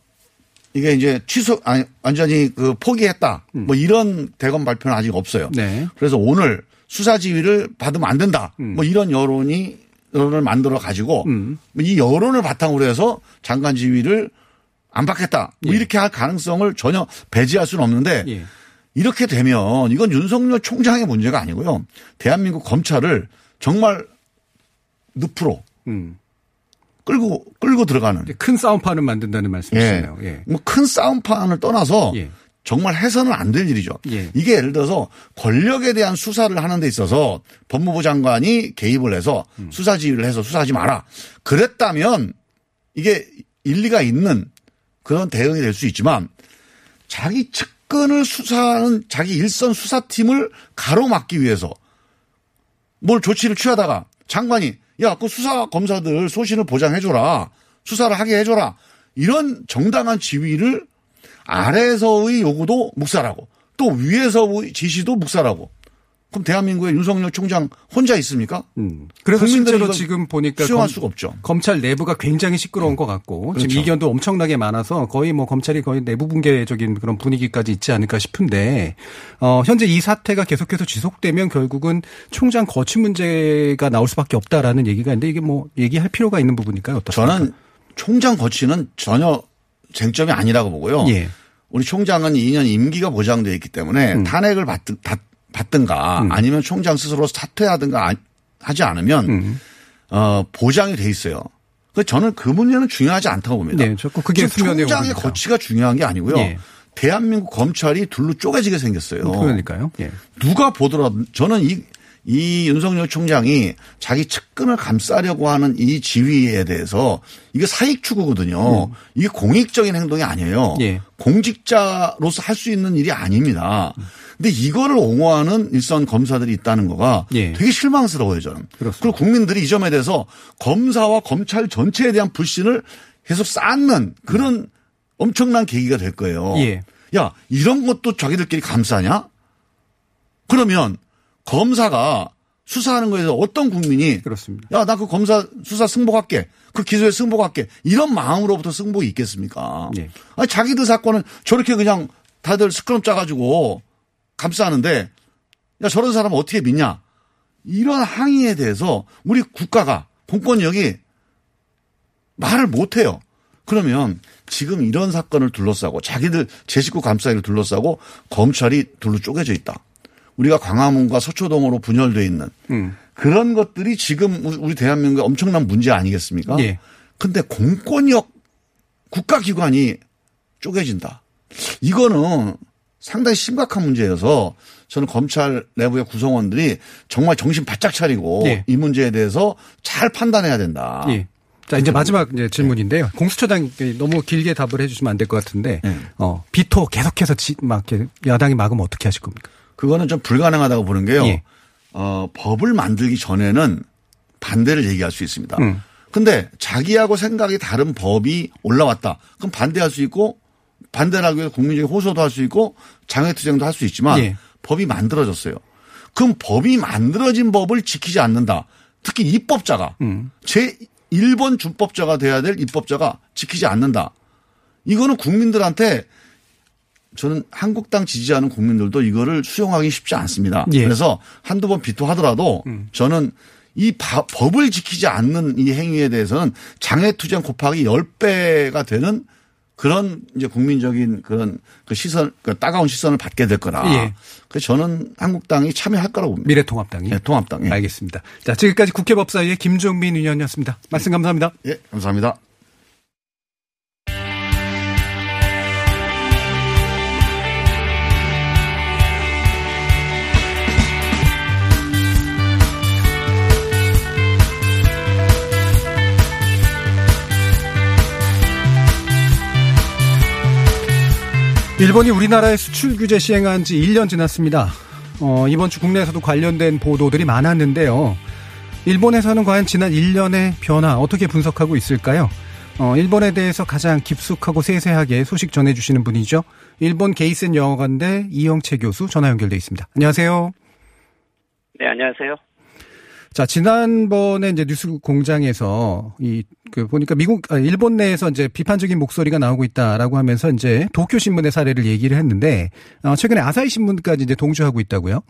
P: 이게 이제 취소 아니 완전히 그 포기했다 뭐 이런 대검 발표는 아직 없어요.
D: 음. 네.
P: 그래서 오늘 수사 지휘를 받으면 안 된다.
D: 음.
P: 뭐 이런 여론이 여론을 만들어 가지고
D: 음.
P: 이 여론을 바탕으로 해서 장관 지휘를 안 받겠다. 뭐
D: 예.
P: 이렇게 할 가능성을 전혀 배제할 수는 없는데
D: 예.
P: 이렇게 되면 이건 윤석열 총장의 문제가 아니고요. 대한민국 검찰을 정말 늪으로
D: 음.
P: 끌고 끌고 들어가는
D: 큰 싸움판을 만든다는 말씀이시네요. 예.
P: 뭐큰 싸움판을 떠나서
D: 예.
P: 정말 해서는 안 될 일이죠.
D: 예.
P: 이게 예를 들어서 권력에 대한 수사를 하는 데 있어서 법무부 장관이 개입을 해서
D: 음.
P: 수사 지휘를 해서 수사하지 마라. 그랬다면 이게 일리가 있는 그런 대응이 될 수 있지만 자기 측 근을 수사하는 자기 일선 수사팀을 가로막기 위해서 뭘 조치를 취하다가 장관이 야, 그 수사 검사들 소신을 보장해줘라. 수사를 하게 해줘라. 이런 정당한 지위를 아래에서의 요구도 묵살하고 또 위에서의 지시도 묵살하고 그럼 대한민국의 윤석열 총장 혼자 있습니까?
D: 음. 그래서 실제로 지금 보니까
P: 수용할
D: 검-
P: 수가 없죠.
D: 검찰 내부가 굉장히 시끄러운 것 같고 지금
P: 그렇죠.
D: 이견도 엄청나게 많아서 거의 뭐 검찰이 거의 내부 붕괴적인 그런 분위기까지 있지 않을까 싶은데 어 현재 이 사태가 계속해서 지속되면 결국은 총장 거취 문제가 나올 수밖에 없다라는 얘기가 있는데 이게 뭐 얘기할 필요가 있는 부분일까요? 어떻습니까?
P: 저는 총장 거치는 전혀 쟁점이 아니라고 보고요.
D: 예.
P: 우리 총장은 2년 임기가 보장되어 있기 때문에
D: 음.
P: 탄핵을 받든, 받, 받든가 아니면 총장 스스로 사퇴하든가 아- 하지 않으면
D: 음.
P: 어, 보장이 돼 있어요. 그 저는 그 문제는 중요하지 않다고 봅니다.
D: 네, 자꾸 그게
P: 지금
D: 수면에
P: 총장의
D: 오르니까.
P: 거치가 중요한 게 아니고요.
D: 예.
P: 대한민국 검찰이 둘로 쪼개지게 생겼어요.
D: 그러니까요. 예.
P: 누가 보더라도 저는 이, 이 윤석열 총장이 자기 측근을 감싸려고 하는 이 지위에 대해서 이게 사익 추구거든요. 이게 공익적인 행동이 아니에요.
D: 음. 예.
P: 공직자로서 할 수 있는 일이 아닙니다. 근데 이거를 옹호하는 일선 검사들이 있다는 거가
D: 예.
P: 되게 실망스러워요, 저는. 그리고 국민들이 이 점에 대해서 검사와 검찰 전체에 대한 불신을 계속 쌓는 그런 엄청난 계기가 될 거예요.
D: 예.
P: 야, 이런 것도 자기들끼리 감싸냐? 그러면 검사가 수사하는 거에서 어떤 국민이
D: 그렇습니다.
P: 야, 나 그 검사 수사 승복할게. 그 기소에 승복할게. 이런 마음으로부터 승복이 있겠습니까?
D: 예.
P: 아니, 자기들 사건은 저렇게 그냥 다들 스크럼 짜가지고 감싸는데 야, 저런 사람 어떻게 믿냐? 이런 항의에 대해서 우리 국가가 공권력이 말을 못 해요. 그러면 지금 이런 사건을 둘러싸고 자기들 제 식구 감싸기를 둘러싸고 검찰이 둘로 쪼개져 있다. 우리가 광화문과 서초동으로 분열돼 있는
D: 음.
P: 그런 것들이 지금 우리 대한민국의 엄청난 문제 아니겠습니까?
D: 예.
P: 근데 공권력 국가기관이 쪼개진다. 이거는 상당히 심각한 문제여서 저는 검찰 내부의 구성원들이 정말 정신 바짝 차리고
D: 예.
P: 이 문제에 대해서 잘 판단해야 된다.
D: 예. 자, 이제 마지막 이제 질문인데요. 공수처장 너무 길게 답을 해주시면 안 될 것 같은데, 어, 비토 계속해서 지, 막 야당이 막으면 어떻게 하실 겁니까?
P: 그거는 좀 불가능하다고 보는 게요.
D: 예.
P: 어, 법을 만들기 전에는 반대를 얘기할 수 있습니다.
D: 음.
P: 근데 자기하고 생각이 다른 법이 올라왔다. 그럼 반대할 수 있고 반대를 하기 위해서 국민적인 호소도 할 수 있고 장외투쟁도 할 수 있지만
D: 예.
P: 법이 만들어졌어요. 그럼 법이 만들어진 법을 지키지 않는다. 특히 입법자가
D: 음.
P: 제 1번 준법자가 돼야 될 입법자가 지키지 않는다. 이거는 국민들한테 저는 한국당 지지하는 국민들도 이거를 수용하기 쉽지 않습니다.
D: 예. 음.
P: 그래서 한두 번 비토하더라도 저는 이 바- 법을 지키지 않는 이 행위에 대해서는 장애투쟁 곱하기 10배가 되는 그런 이제 국민적인 그런 그 시선, 그 따가운 시선을 받게 될 거라.
D: 예.
P: 그래서 저는 한국당이 참여할 거라고 봅니다.
D: 미래통합당이.
P: 네, 통합당. 예.
D: 알겠습니다. 자, 지금까지 국회법사위의 김종민 의원이었습니다. 말씀 감사합니다.
P: 예, 감사합니다.
D: 일본이 우리나라에 수출 규제 시행한 지 1년 지났습니다. 어, 이번 주 국내에서도 관련된 보도들이 많았는데요. 일본에서는 과연 지난 1년의 변화 어떻게 분석하고 있을까요? 어, 일본에 대해서 가장 깊숙하고 세세하게 소식 전해주시는 분이죠. 일본 게이센 영어관대 이영채 교수 전화 연결돼 있습니다. 안녕하세요.
Q: 네, 안녕하세요.
D: 자, 지난번에 이제 뉴스 공장에서 이, 그 보니까 미국, 아, 일본 내에서 이제 비판적인 목소리가 나오고 있다라고 하면서 이제 도쿄 신문의 사례를 얘기를 했는데, 어, 최근에 아사히 신문까지 이제 동조하고 있다고요?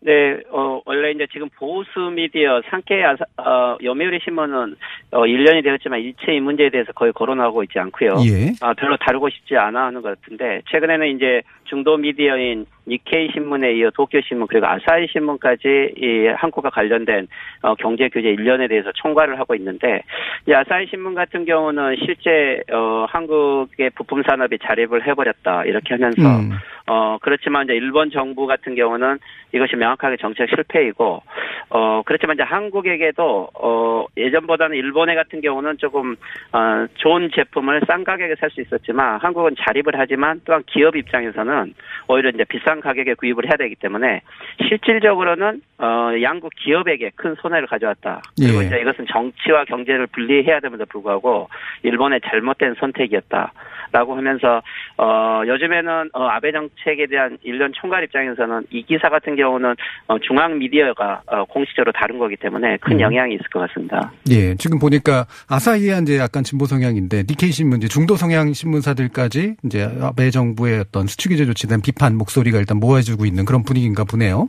Q: 네, 어, 원래 이제 지금 보수 미디어 상케 어, 요미우리 신문은 어, 1년이 되었지만 일체 이 문제에 대해서 거의 거론하고 있지 않고요.
D: 예.
Q: 아, 별로 다루고 싶지 않아 하는 것 같은데 최근에는 이제 중도 미디어인 니케이 신문에 이어 도쿄 신문 그리고 아사히 신문까지 이 한국과 관련된 어, 경제 규제 1년에 대해서 총괄을 하고 있는데 이 아사히 신문 같은 경우는 실제 어, 한국의 부품 산업이 자립을 해버렸다 이렇게 하면서
D: 음.
Q: 어, 그렇지만 이제 일본 정부 같은 경우는 이것이 명확하게 정책 실패 이고, 어, 그렇지만 이제 한국에게도, 어, 예전보다는 일본에 같은 경우는 조금, 어, 좋은 제품을 싼 가격에 살 수 있었지만, 한국은 자립을 하지만 또한 기업 입장에서는 오히려 이제 비싼 가격에 구입을 해야 되기 때문에, 실질적으로는, 어, 양국 기업에게 큰 손해를 가져왔다. 그리고
D: 예.
Q: 이제 이것은 정치와 경제를 분리해야 됨에도 불구하고, 일본의 잘못된 선택이었다. 라고 하면서 어 요즘에는 어 아베 정책에 대한 일련 총괄 입장에서는 이 기사 같은 경우는 어 중앙 미디어가 어 공식적으로 다룬 거기 때문에 큰
D: 음.
Q: 영향이 있을 것 같습니다.
D: 예, 지금 보니까 아사히가 이제 약간 진보 성향인데 니케이 신문 이제 중도 성향 신문사들까지 이제 아베 정부의 어떤 수출 규제 조치에 대한 비판 목소리가 일단 모아지고 있는 그런 분위기인가 보네요.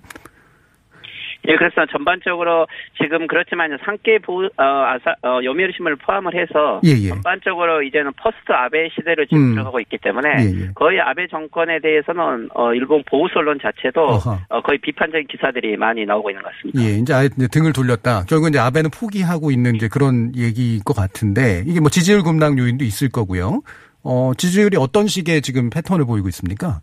Q: 예, 그래서 전반적으로 지금 그렇지만 산케이 보, 어, 아사, 어, 요미우리 신문을 포함을 해서
D: 예, 예.
Q: 전반적으로 이제는 포스트 아베 시대를 지금
D: 음.
Q: 들어가고 있기 때문에
D: 예, 예.
Q: 거의 아베 정권에 대해서는 어, 일본 보수 언론 자체도.
D: 어,
Q: 거의 비판적인 기사들이 많이 나오고 있는 것 같습니다.
D: 예, 이제 아예 등을 돌렸다. 결국 이제 아베는 포기하고 있는 이제 그런 얘기일 것 같은데 이게 뭐 지지율 급락 요인도 있을 거고요. 어, 지지율이 어떤 식의 지금 패턴을 보이고 있습니까?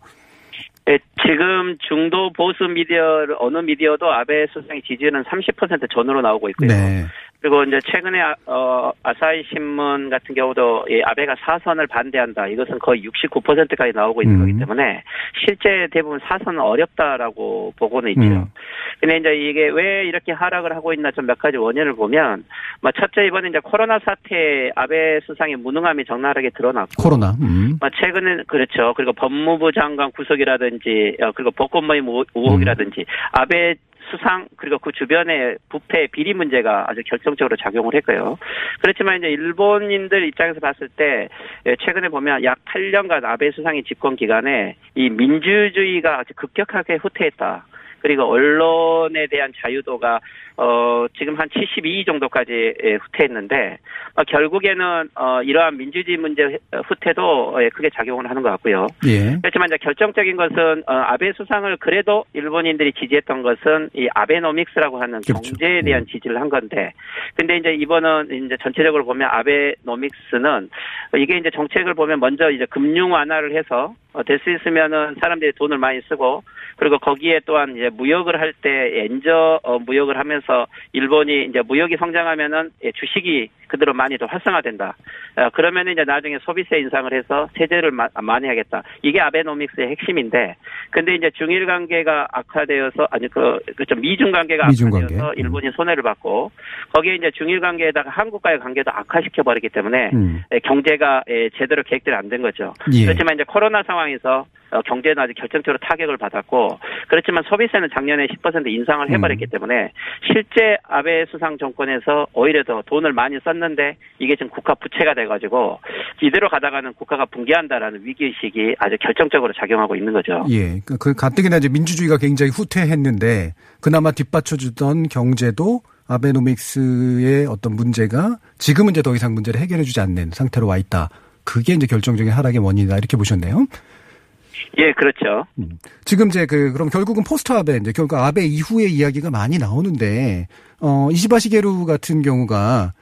Q: 예, 지금 중도 보수 미디어 어느 미디어도 아베 수상의 지지율은 30% 전후로 나오고 있고요.
D: 네.
Q: 그리고 이제 최근에 아, 어, 아사히 신문 같은 경우도 이 아베가 사선을 반대한다. 이것은 거의 69%까지 나오고 있는
D: 음.
Q: 거기 때문에 실제 대부분 사선은 어렵다라고 보고는 있죠.
D: 음.
Q: 근데 이제 이게 왜 이렇게 하락을 하고 있나 좀 몇 가지 원인을 보면, 뭐 첫째 이번에 이제 코로나 사태 아베 수상의 무능함이 적나라하게 드러났고,
D: 코로나. 음.
Q: 뭐 최근에 그렇죠. 그리고 법무부 장관 구속이라든지 어, 그리고 복권 모임 의- 의혹이라든지 아베 수상 그리고 그 주변의 부패 비리 문제가 아주 결정적으로 작용을 했고요. 그렇지만 이제 일본인들 입장에서 봤을 때 예, 최근에 보면 약 8년간 아베 수상의 집권 기간에 이 민주주의가 아주 급격하게 후퇴했다. 그리고 언론에 대한 자유도가 어 지금 한 72 정도까지 예, 후퇴했는데 어, 결국에는 어 이러한 민주주의 문제 후퇴도 예, 크게 작용을 하는 것 같고요.
D: 예.
Q: 그렇지만 이제 결정적인 것은 어, 아베 수상을 그래도 일본인들이 지지했던 것은 이 아베노믹스라고 하는
D: 그렇죠.
Q: 경제에 대한 지지를 한 건데, 근데 이제 이번은 이제 전체적으로 보면 아베노믹스는 이게 이제 정책을 보면 먼저 이제 금융 완화를 해서 어, 될 수 있으면은 사람들이 돈을 많이 쓰고 그리고 거기에 또한 이제 무역을 할 때 엔저 어, 무역을 하면서 일본이 이제 무역이 성장하면은 예, 주식이 그대로 많이 더 활성화된다. 어, 그러면 이제 나중에 소비세 인상을 해서 세제를 마- 많이 하겠다. 이게 아베노믹스의 핵심인데, 근데 이제 중일 관계가 악화되어서 아니 그 그죠 미중 관계가
D: 미중 관계.
Q: 악화되어서 일본이 손해를 받고 거기에 이제 중일 관계에다가 한국과의 관계도 악화시켜 버리기 때문에
D: 음.
Q: 예, 경제가 예, 제대로 계획대로 안 된 거죠.
D: 예.
Q: 그렇지만 이제 코로나 상황에서 어, 경제는 아주 결정적으로 타격을 받았고 그렇지만 소비세는 작년에 10% 인상을 해버렸기
D: 음.
Q: 때문에 실제 아베 수상 정권에서 오히려 더 돈을 많이 썼는 데 이게 지금 국가 부채가 돼가지고 이대로 가다가는 국가가 붕괴한다라는 위기의식이 아주 결정적으로 작용하고 있는 거죠.
D: 예. 그, 그 가뜩이나 이제 민주주의가 굉장히 후퇴했는데 그나마 뒷받쳐주던 경제도 아베노믹스의 어떤 문제가 지금은 이제 더 이상 문제를 해결해주지 않는 상태로 와 있다. 그게 이제 결정적인 하락의 원인이다. 이렇게 보셨네요.
Q: 예, 그렇죠.
D: 지금 이제 그 그럼 결국은 포스트 아베 이제 결국 아베 이후의 이야기가 많이 나오는데 어 이시바 시게루 같은 경우가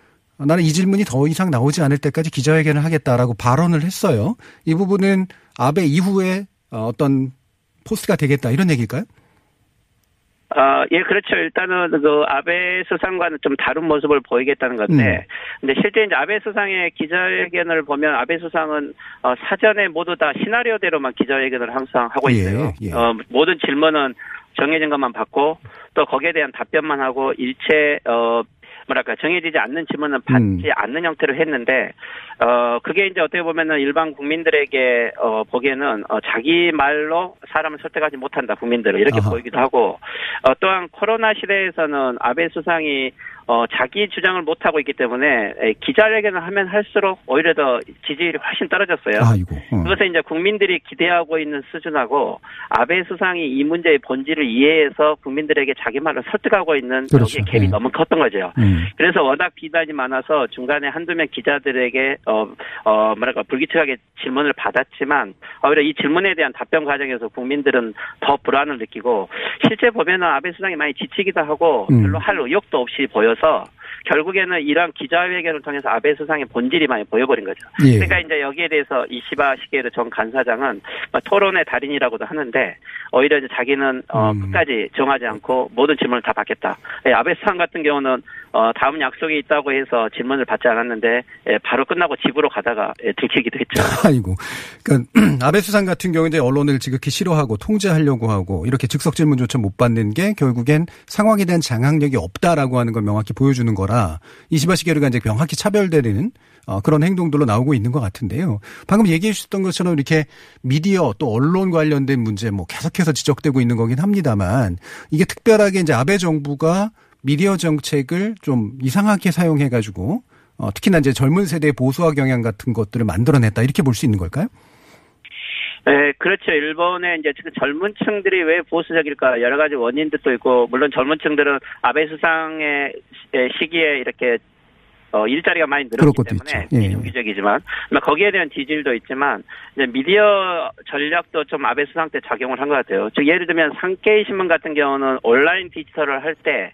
D: 나는 이 질문이 더 이상 나오지 않을 때까지 기자회견을 하겠다라고 발언을 했어요. 이 부분은 아베 이후에 어, 어떤 포스트가 되겠다 이런 얘기일까요?
Q: 아, 예, 그렇죠. 일단은 그 아베 수상과는 좀 다른 모습을 보이겠다는 건데, 근데 실제 이제 아베 수상의 기자회견을 보면 아베 수상은 어, 사전에 모두 다 시나리오대로만 기자회견을 항상 하고 있어요.
D: 예, 예.
Q: 어, 모든 질문은 정해진 것만 받고 또 거기에 대한 답변만 하고 일체 어 뭐랄까 정해지지 않는 질문은 받지
D: 음.
Q: 않는 형태로 했는데 어 그게 이제 어떻게 보면은 일반 국민들에게 어 보기에는 어 자기 말로 사람을 설득하지 못한다 국민들을 이렇게
D: 아하.
Q: 보이기도 하고 어 또한 코로나 시대에서는 아베 수상이 어 자기 주장을 못 하고 있기 때문에 에, 기자회견을 하면 할수록 오히려 더 지지율이 훨씬 떨어졌어요.
D: 아이고. 어.
Q: 그것은 이제 국민들이 기대하고 있는 수준하고 아베 수상이 이 문제의 본질을 이해해서 국민들에게 자기 말로 설득하고 있는
D: 그렇죠.
Q: 여기에 갭이
D: 네.
Q: 너무 컸던 거죠.
D: 음.
Q: 그래서 워낙 비난이 많아서 중간에 한두 명 기자들에게 어, 어 뭐랄까 불규칙하게 질문을 받았지만 오히려 이 질문에 대한 답변 과정에서 국민들은 더 불안을 느끼고 실제 보면은 아베 수상이 많이 지치기도 하고
D: 음.
Q: 별로 할 의욕도 없이 보여서 하면서 결국에는 이런 기자회견을 통해서 아베 수상의 본질이 많이 보여버린 거죠.
D: 예.
Q: 그러니까 이제 여기에 대해서 이시바 시게르 전 간사장은 뭐 토론의 달인이라고도 하는데 오히려 이제 자기는 어,
D: 음.
Q: 끝까지 정하지 않고 모든 질문을 다 받겠다. 예, 아베 수상 같은 경우는 어, 다음 약속이 있다고 해서 질문을 받지 않았는데 예, 바로 끝나고 집으로 가다가 예, 들키기도 했죠.
D: 아이고. 그러니까 아베 수상 같은 경우 이제 언론을 지극히 싫어하고 통제하려고 하고 이렇게 즉석 질문조차 못 받는 게 결국엔 상황에 대한 장악력이 없다라고 하는 걸 명확히 보여주는 거라 이시바 시게르가 이제 명확히 차별되는 어, 그런 행동들로 나오고 있는 것 같은데요. 방금 얘기해 주셨던 것처럼 이렇게 미디어 또 언론 관련된 문제 뭐 계속해서 지적되고 있는 거긴 합니다만 이게 특별하게 이제 아베 정부가 미디어 정책을 좀 이상하게 사용해 가지고 어, 특히나 이제 젊은 세대의 보수화 경향 같은 것들을 만들어냈다 이렇게 볼 수 있는 걸까요?
Q: 네, 그렇죠. 일본의 이제 지금 젊은 층들이 왜 보수적일까 여러 가지 원인들도 있고 물론 젊은 층들은 아베 수상의 시기에 이렇게 어, 일자리가 많이 늘었기 때문에
D: 예.
Q: 비정기적이지만 거기에 대한 지지율도 있지만 이제 미디어 전략도 좀 아베 수상 때 작용을 한 것 같아요. 즉 예를 들면 상케이 신문 같은 경우는 온라인 디지털을 할 때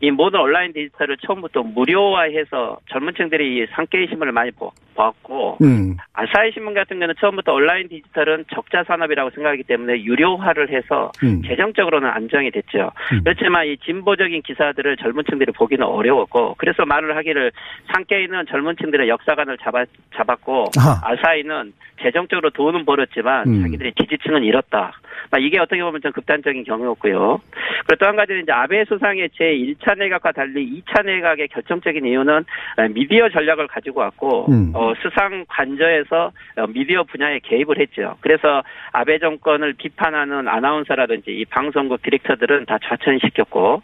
Q: 이 모든 온라인 디지털을 처음부터 무료화해서 젊은 층들이 이 신문을 많이 보, 봤고
D: 음.
Q: 아사히 신문 같은 경우는 처음부터 온라인 디지털은 적자 산업이라고 생각하기 때문에 유료화를 해서
D: 음.
Q: 재정적으로는 안정이 됐죠. 그렇지만 이 진보적인 기사들을 젊은 층들이 보기는 어려웠고 그래서 말을 하기를 상케이는 젊은 층들의 역사관을 잡아, 잡았고
D: 아하.
Q: 아사히는 재정적으로 돈은 벌었지만
D: 음.
Q: 자기들의 지지층은 잃었다. 막 이게 어떻게 보면 좀 극단적인 경우였고요. 그리고 또 한 가지는 이제 아베 수상의 제 1차 내각과 달리 2차 내각의 결정적인 이유는 미디어 전략을 가지고 왔고
D: 음.
Q: 어, 수상 관저에서 어, 미디어 분야에 개입을 했죠. 그래서 아베 정권을 비판하는 아나운서라든지 이 방송국 디렉터들은 다 좌천시켰고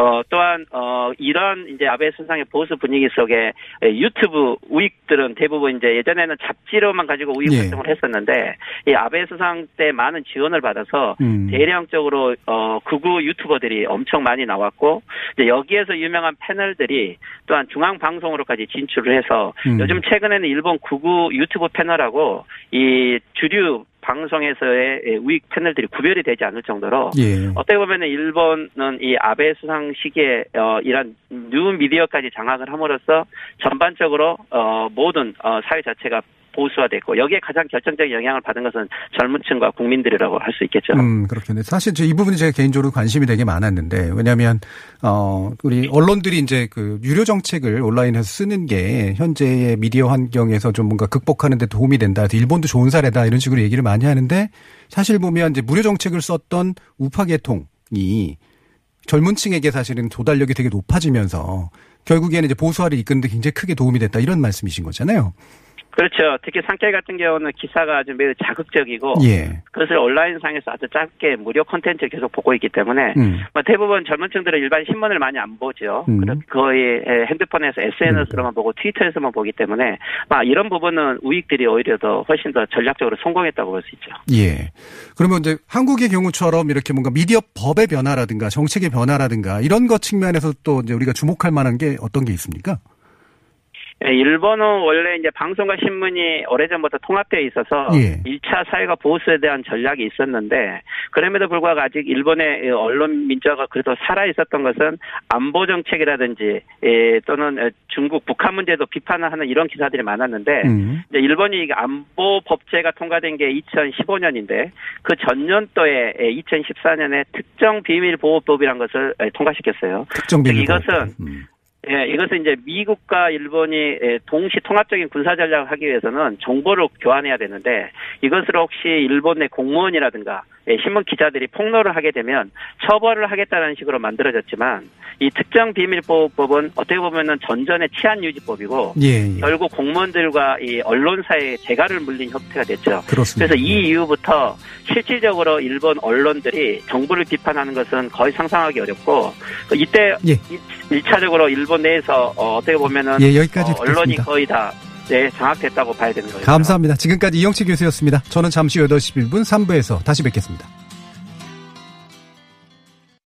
Q: 어, 또한 어, 이런 이제 아베 수상의 보수 분위기 속에 에, 유튜브 우익들은 대부분 이제 예전에는 잡지로만 가지고 우익
D: 예.
Q: 활동을 했었는데 이 아베 수상 때 많은 지원을 받아서
D: 음.
Q: 대량적으로 어, 극우 유튜버들이 엄청 많이 나왔고 이제 여기에서 유명한 패널들이 또한 중앙 방송으로까지 진출을 해서
D: 음.
Q: 요즘 최근에는 일본 극우 유튜브 패널하고 이 주류 방송에서의 우익 패널들이 구별이 되지 않을 정도로
D: 예.
Q: 어떻게 보면은 일본은 이 아베 수상 시기에 어 이런 뉴 미디어까지 장악을 함으로써 전반적으로 어 모든 어 사회 자체가 보수화됐고 여기에 가장 결정적인 영향을 받은 것은 젊은 층과 국민들이라고 할 수 있겠죠.
D: 음, 그렇겠네. 사실 저이 부분이 제가 개인적으로 관심이 되게 많았는데, 왜냐하면, 어, 우리 언론들이 이제 그 유료 정책을 온라인에서 쓰는 게 현재의 미디어 환경에서 좀 뭔가 극복하는 데 도움이 된다. 일본도 좋은 사례다. 이런 식으로 얘기를 많이 하는데, 사실 보면 이제 무료 정책을 썼던 우파 계통이 젊은 층에게 사실은 조달력이 되게 높아지면서 결국에는 이제 보수화를 이끄는데 굉장히 크게 도움이 됐다. 이런 말씀이신 거잖아요.
Q: 그렇죠. 특히 상케 같은 경우는 기사가 아주 매우 자극적이고
D: 예.
Q: 그것을 온라인상에서 아주 짧게 무료 콘텐츠를 계속 보고 있기 때문에
D: 음.
Q: 뭐 대부분 젊은 층들은 일반 신문을 많이 안 보죠.
D: 음.
Q: 거의 핸드폰에서 SNS로만 보고 트위터에서만 보기 때문에 막 이런 부분은 우익들이 오히려 더 훨씬 더 전략적으로 성공했다고 볼 수 있죠.
D: 예. 그러면 이제 한국의 경우처럼 이렇게 뭔가 미디어 법의 변화라든가 정책의 변화라든가 이런 것 측면에서 또 이제 우리가 주목할 만한 게 어떤 게 있습니까?
Q: 예, 일본은 원래 이제 방송과 신문이 오래전부터 통합되어 있어서
D: 예.
Q: 1차 사회가 보수에 대한 전략이 있었는데 그럼에도 불구하고 아직 일본의 언론 민주화가 그래도 살아 있었던 것은 안보 정책이라든지 예, 또는 중국 북한 문제도 비판을 하는 이런 기사들이 많았는데
D: 음.
Q: 일본이 이게 안보 법제가 통과된 게 2015년인데 그 전년도에 2014년에 특정 비밀 보호법이란 것을 예, 통과시켰어요.
D: 특정 비밀
Q: 이것은
D: 음.
Q: 예, 이것은 이제 미국과 일본이 예, 동시 통합적인 군사 전략을 하기 위해서는 정보를 교환해야 되는데 이것을 혹시 일본 내 공무원이라든가 예, 신문 기자들이 폭로를 하게 되면 처벌을 하겠다는 식으로 만들어졌지만 이 특정 비밀보호법은 어떻게 보면은 전전의 치안유지법이고
D: 예, 예.
Q: 결국 공무원들과 이 언론사의 재갈을 물린 형태가 됐죠.
D: 그렇습니다.
Q: 그래서 이 이후부터 실질적으로 일본 언론들이 정부를 비판하는 것은 거의 상상하기 어렵고 그 이때
D: 예.
Q: 1차적으로 일본 내에서 어, 떻게 보면은
D: 예, 여기까지
Q: 어, 언론이
D: 듣겠습니다.
Q: 거의 다 네, 장악됐다고 봐야 되는 거예요.
D: 감사합니다. 지금까지 이영치 교수였습니다. 저는 잠시 후 8시 1분 3부에서 다시 뵙겠습니다.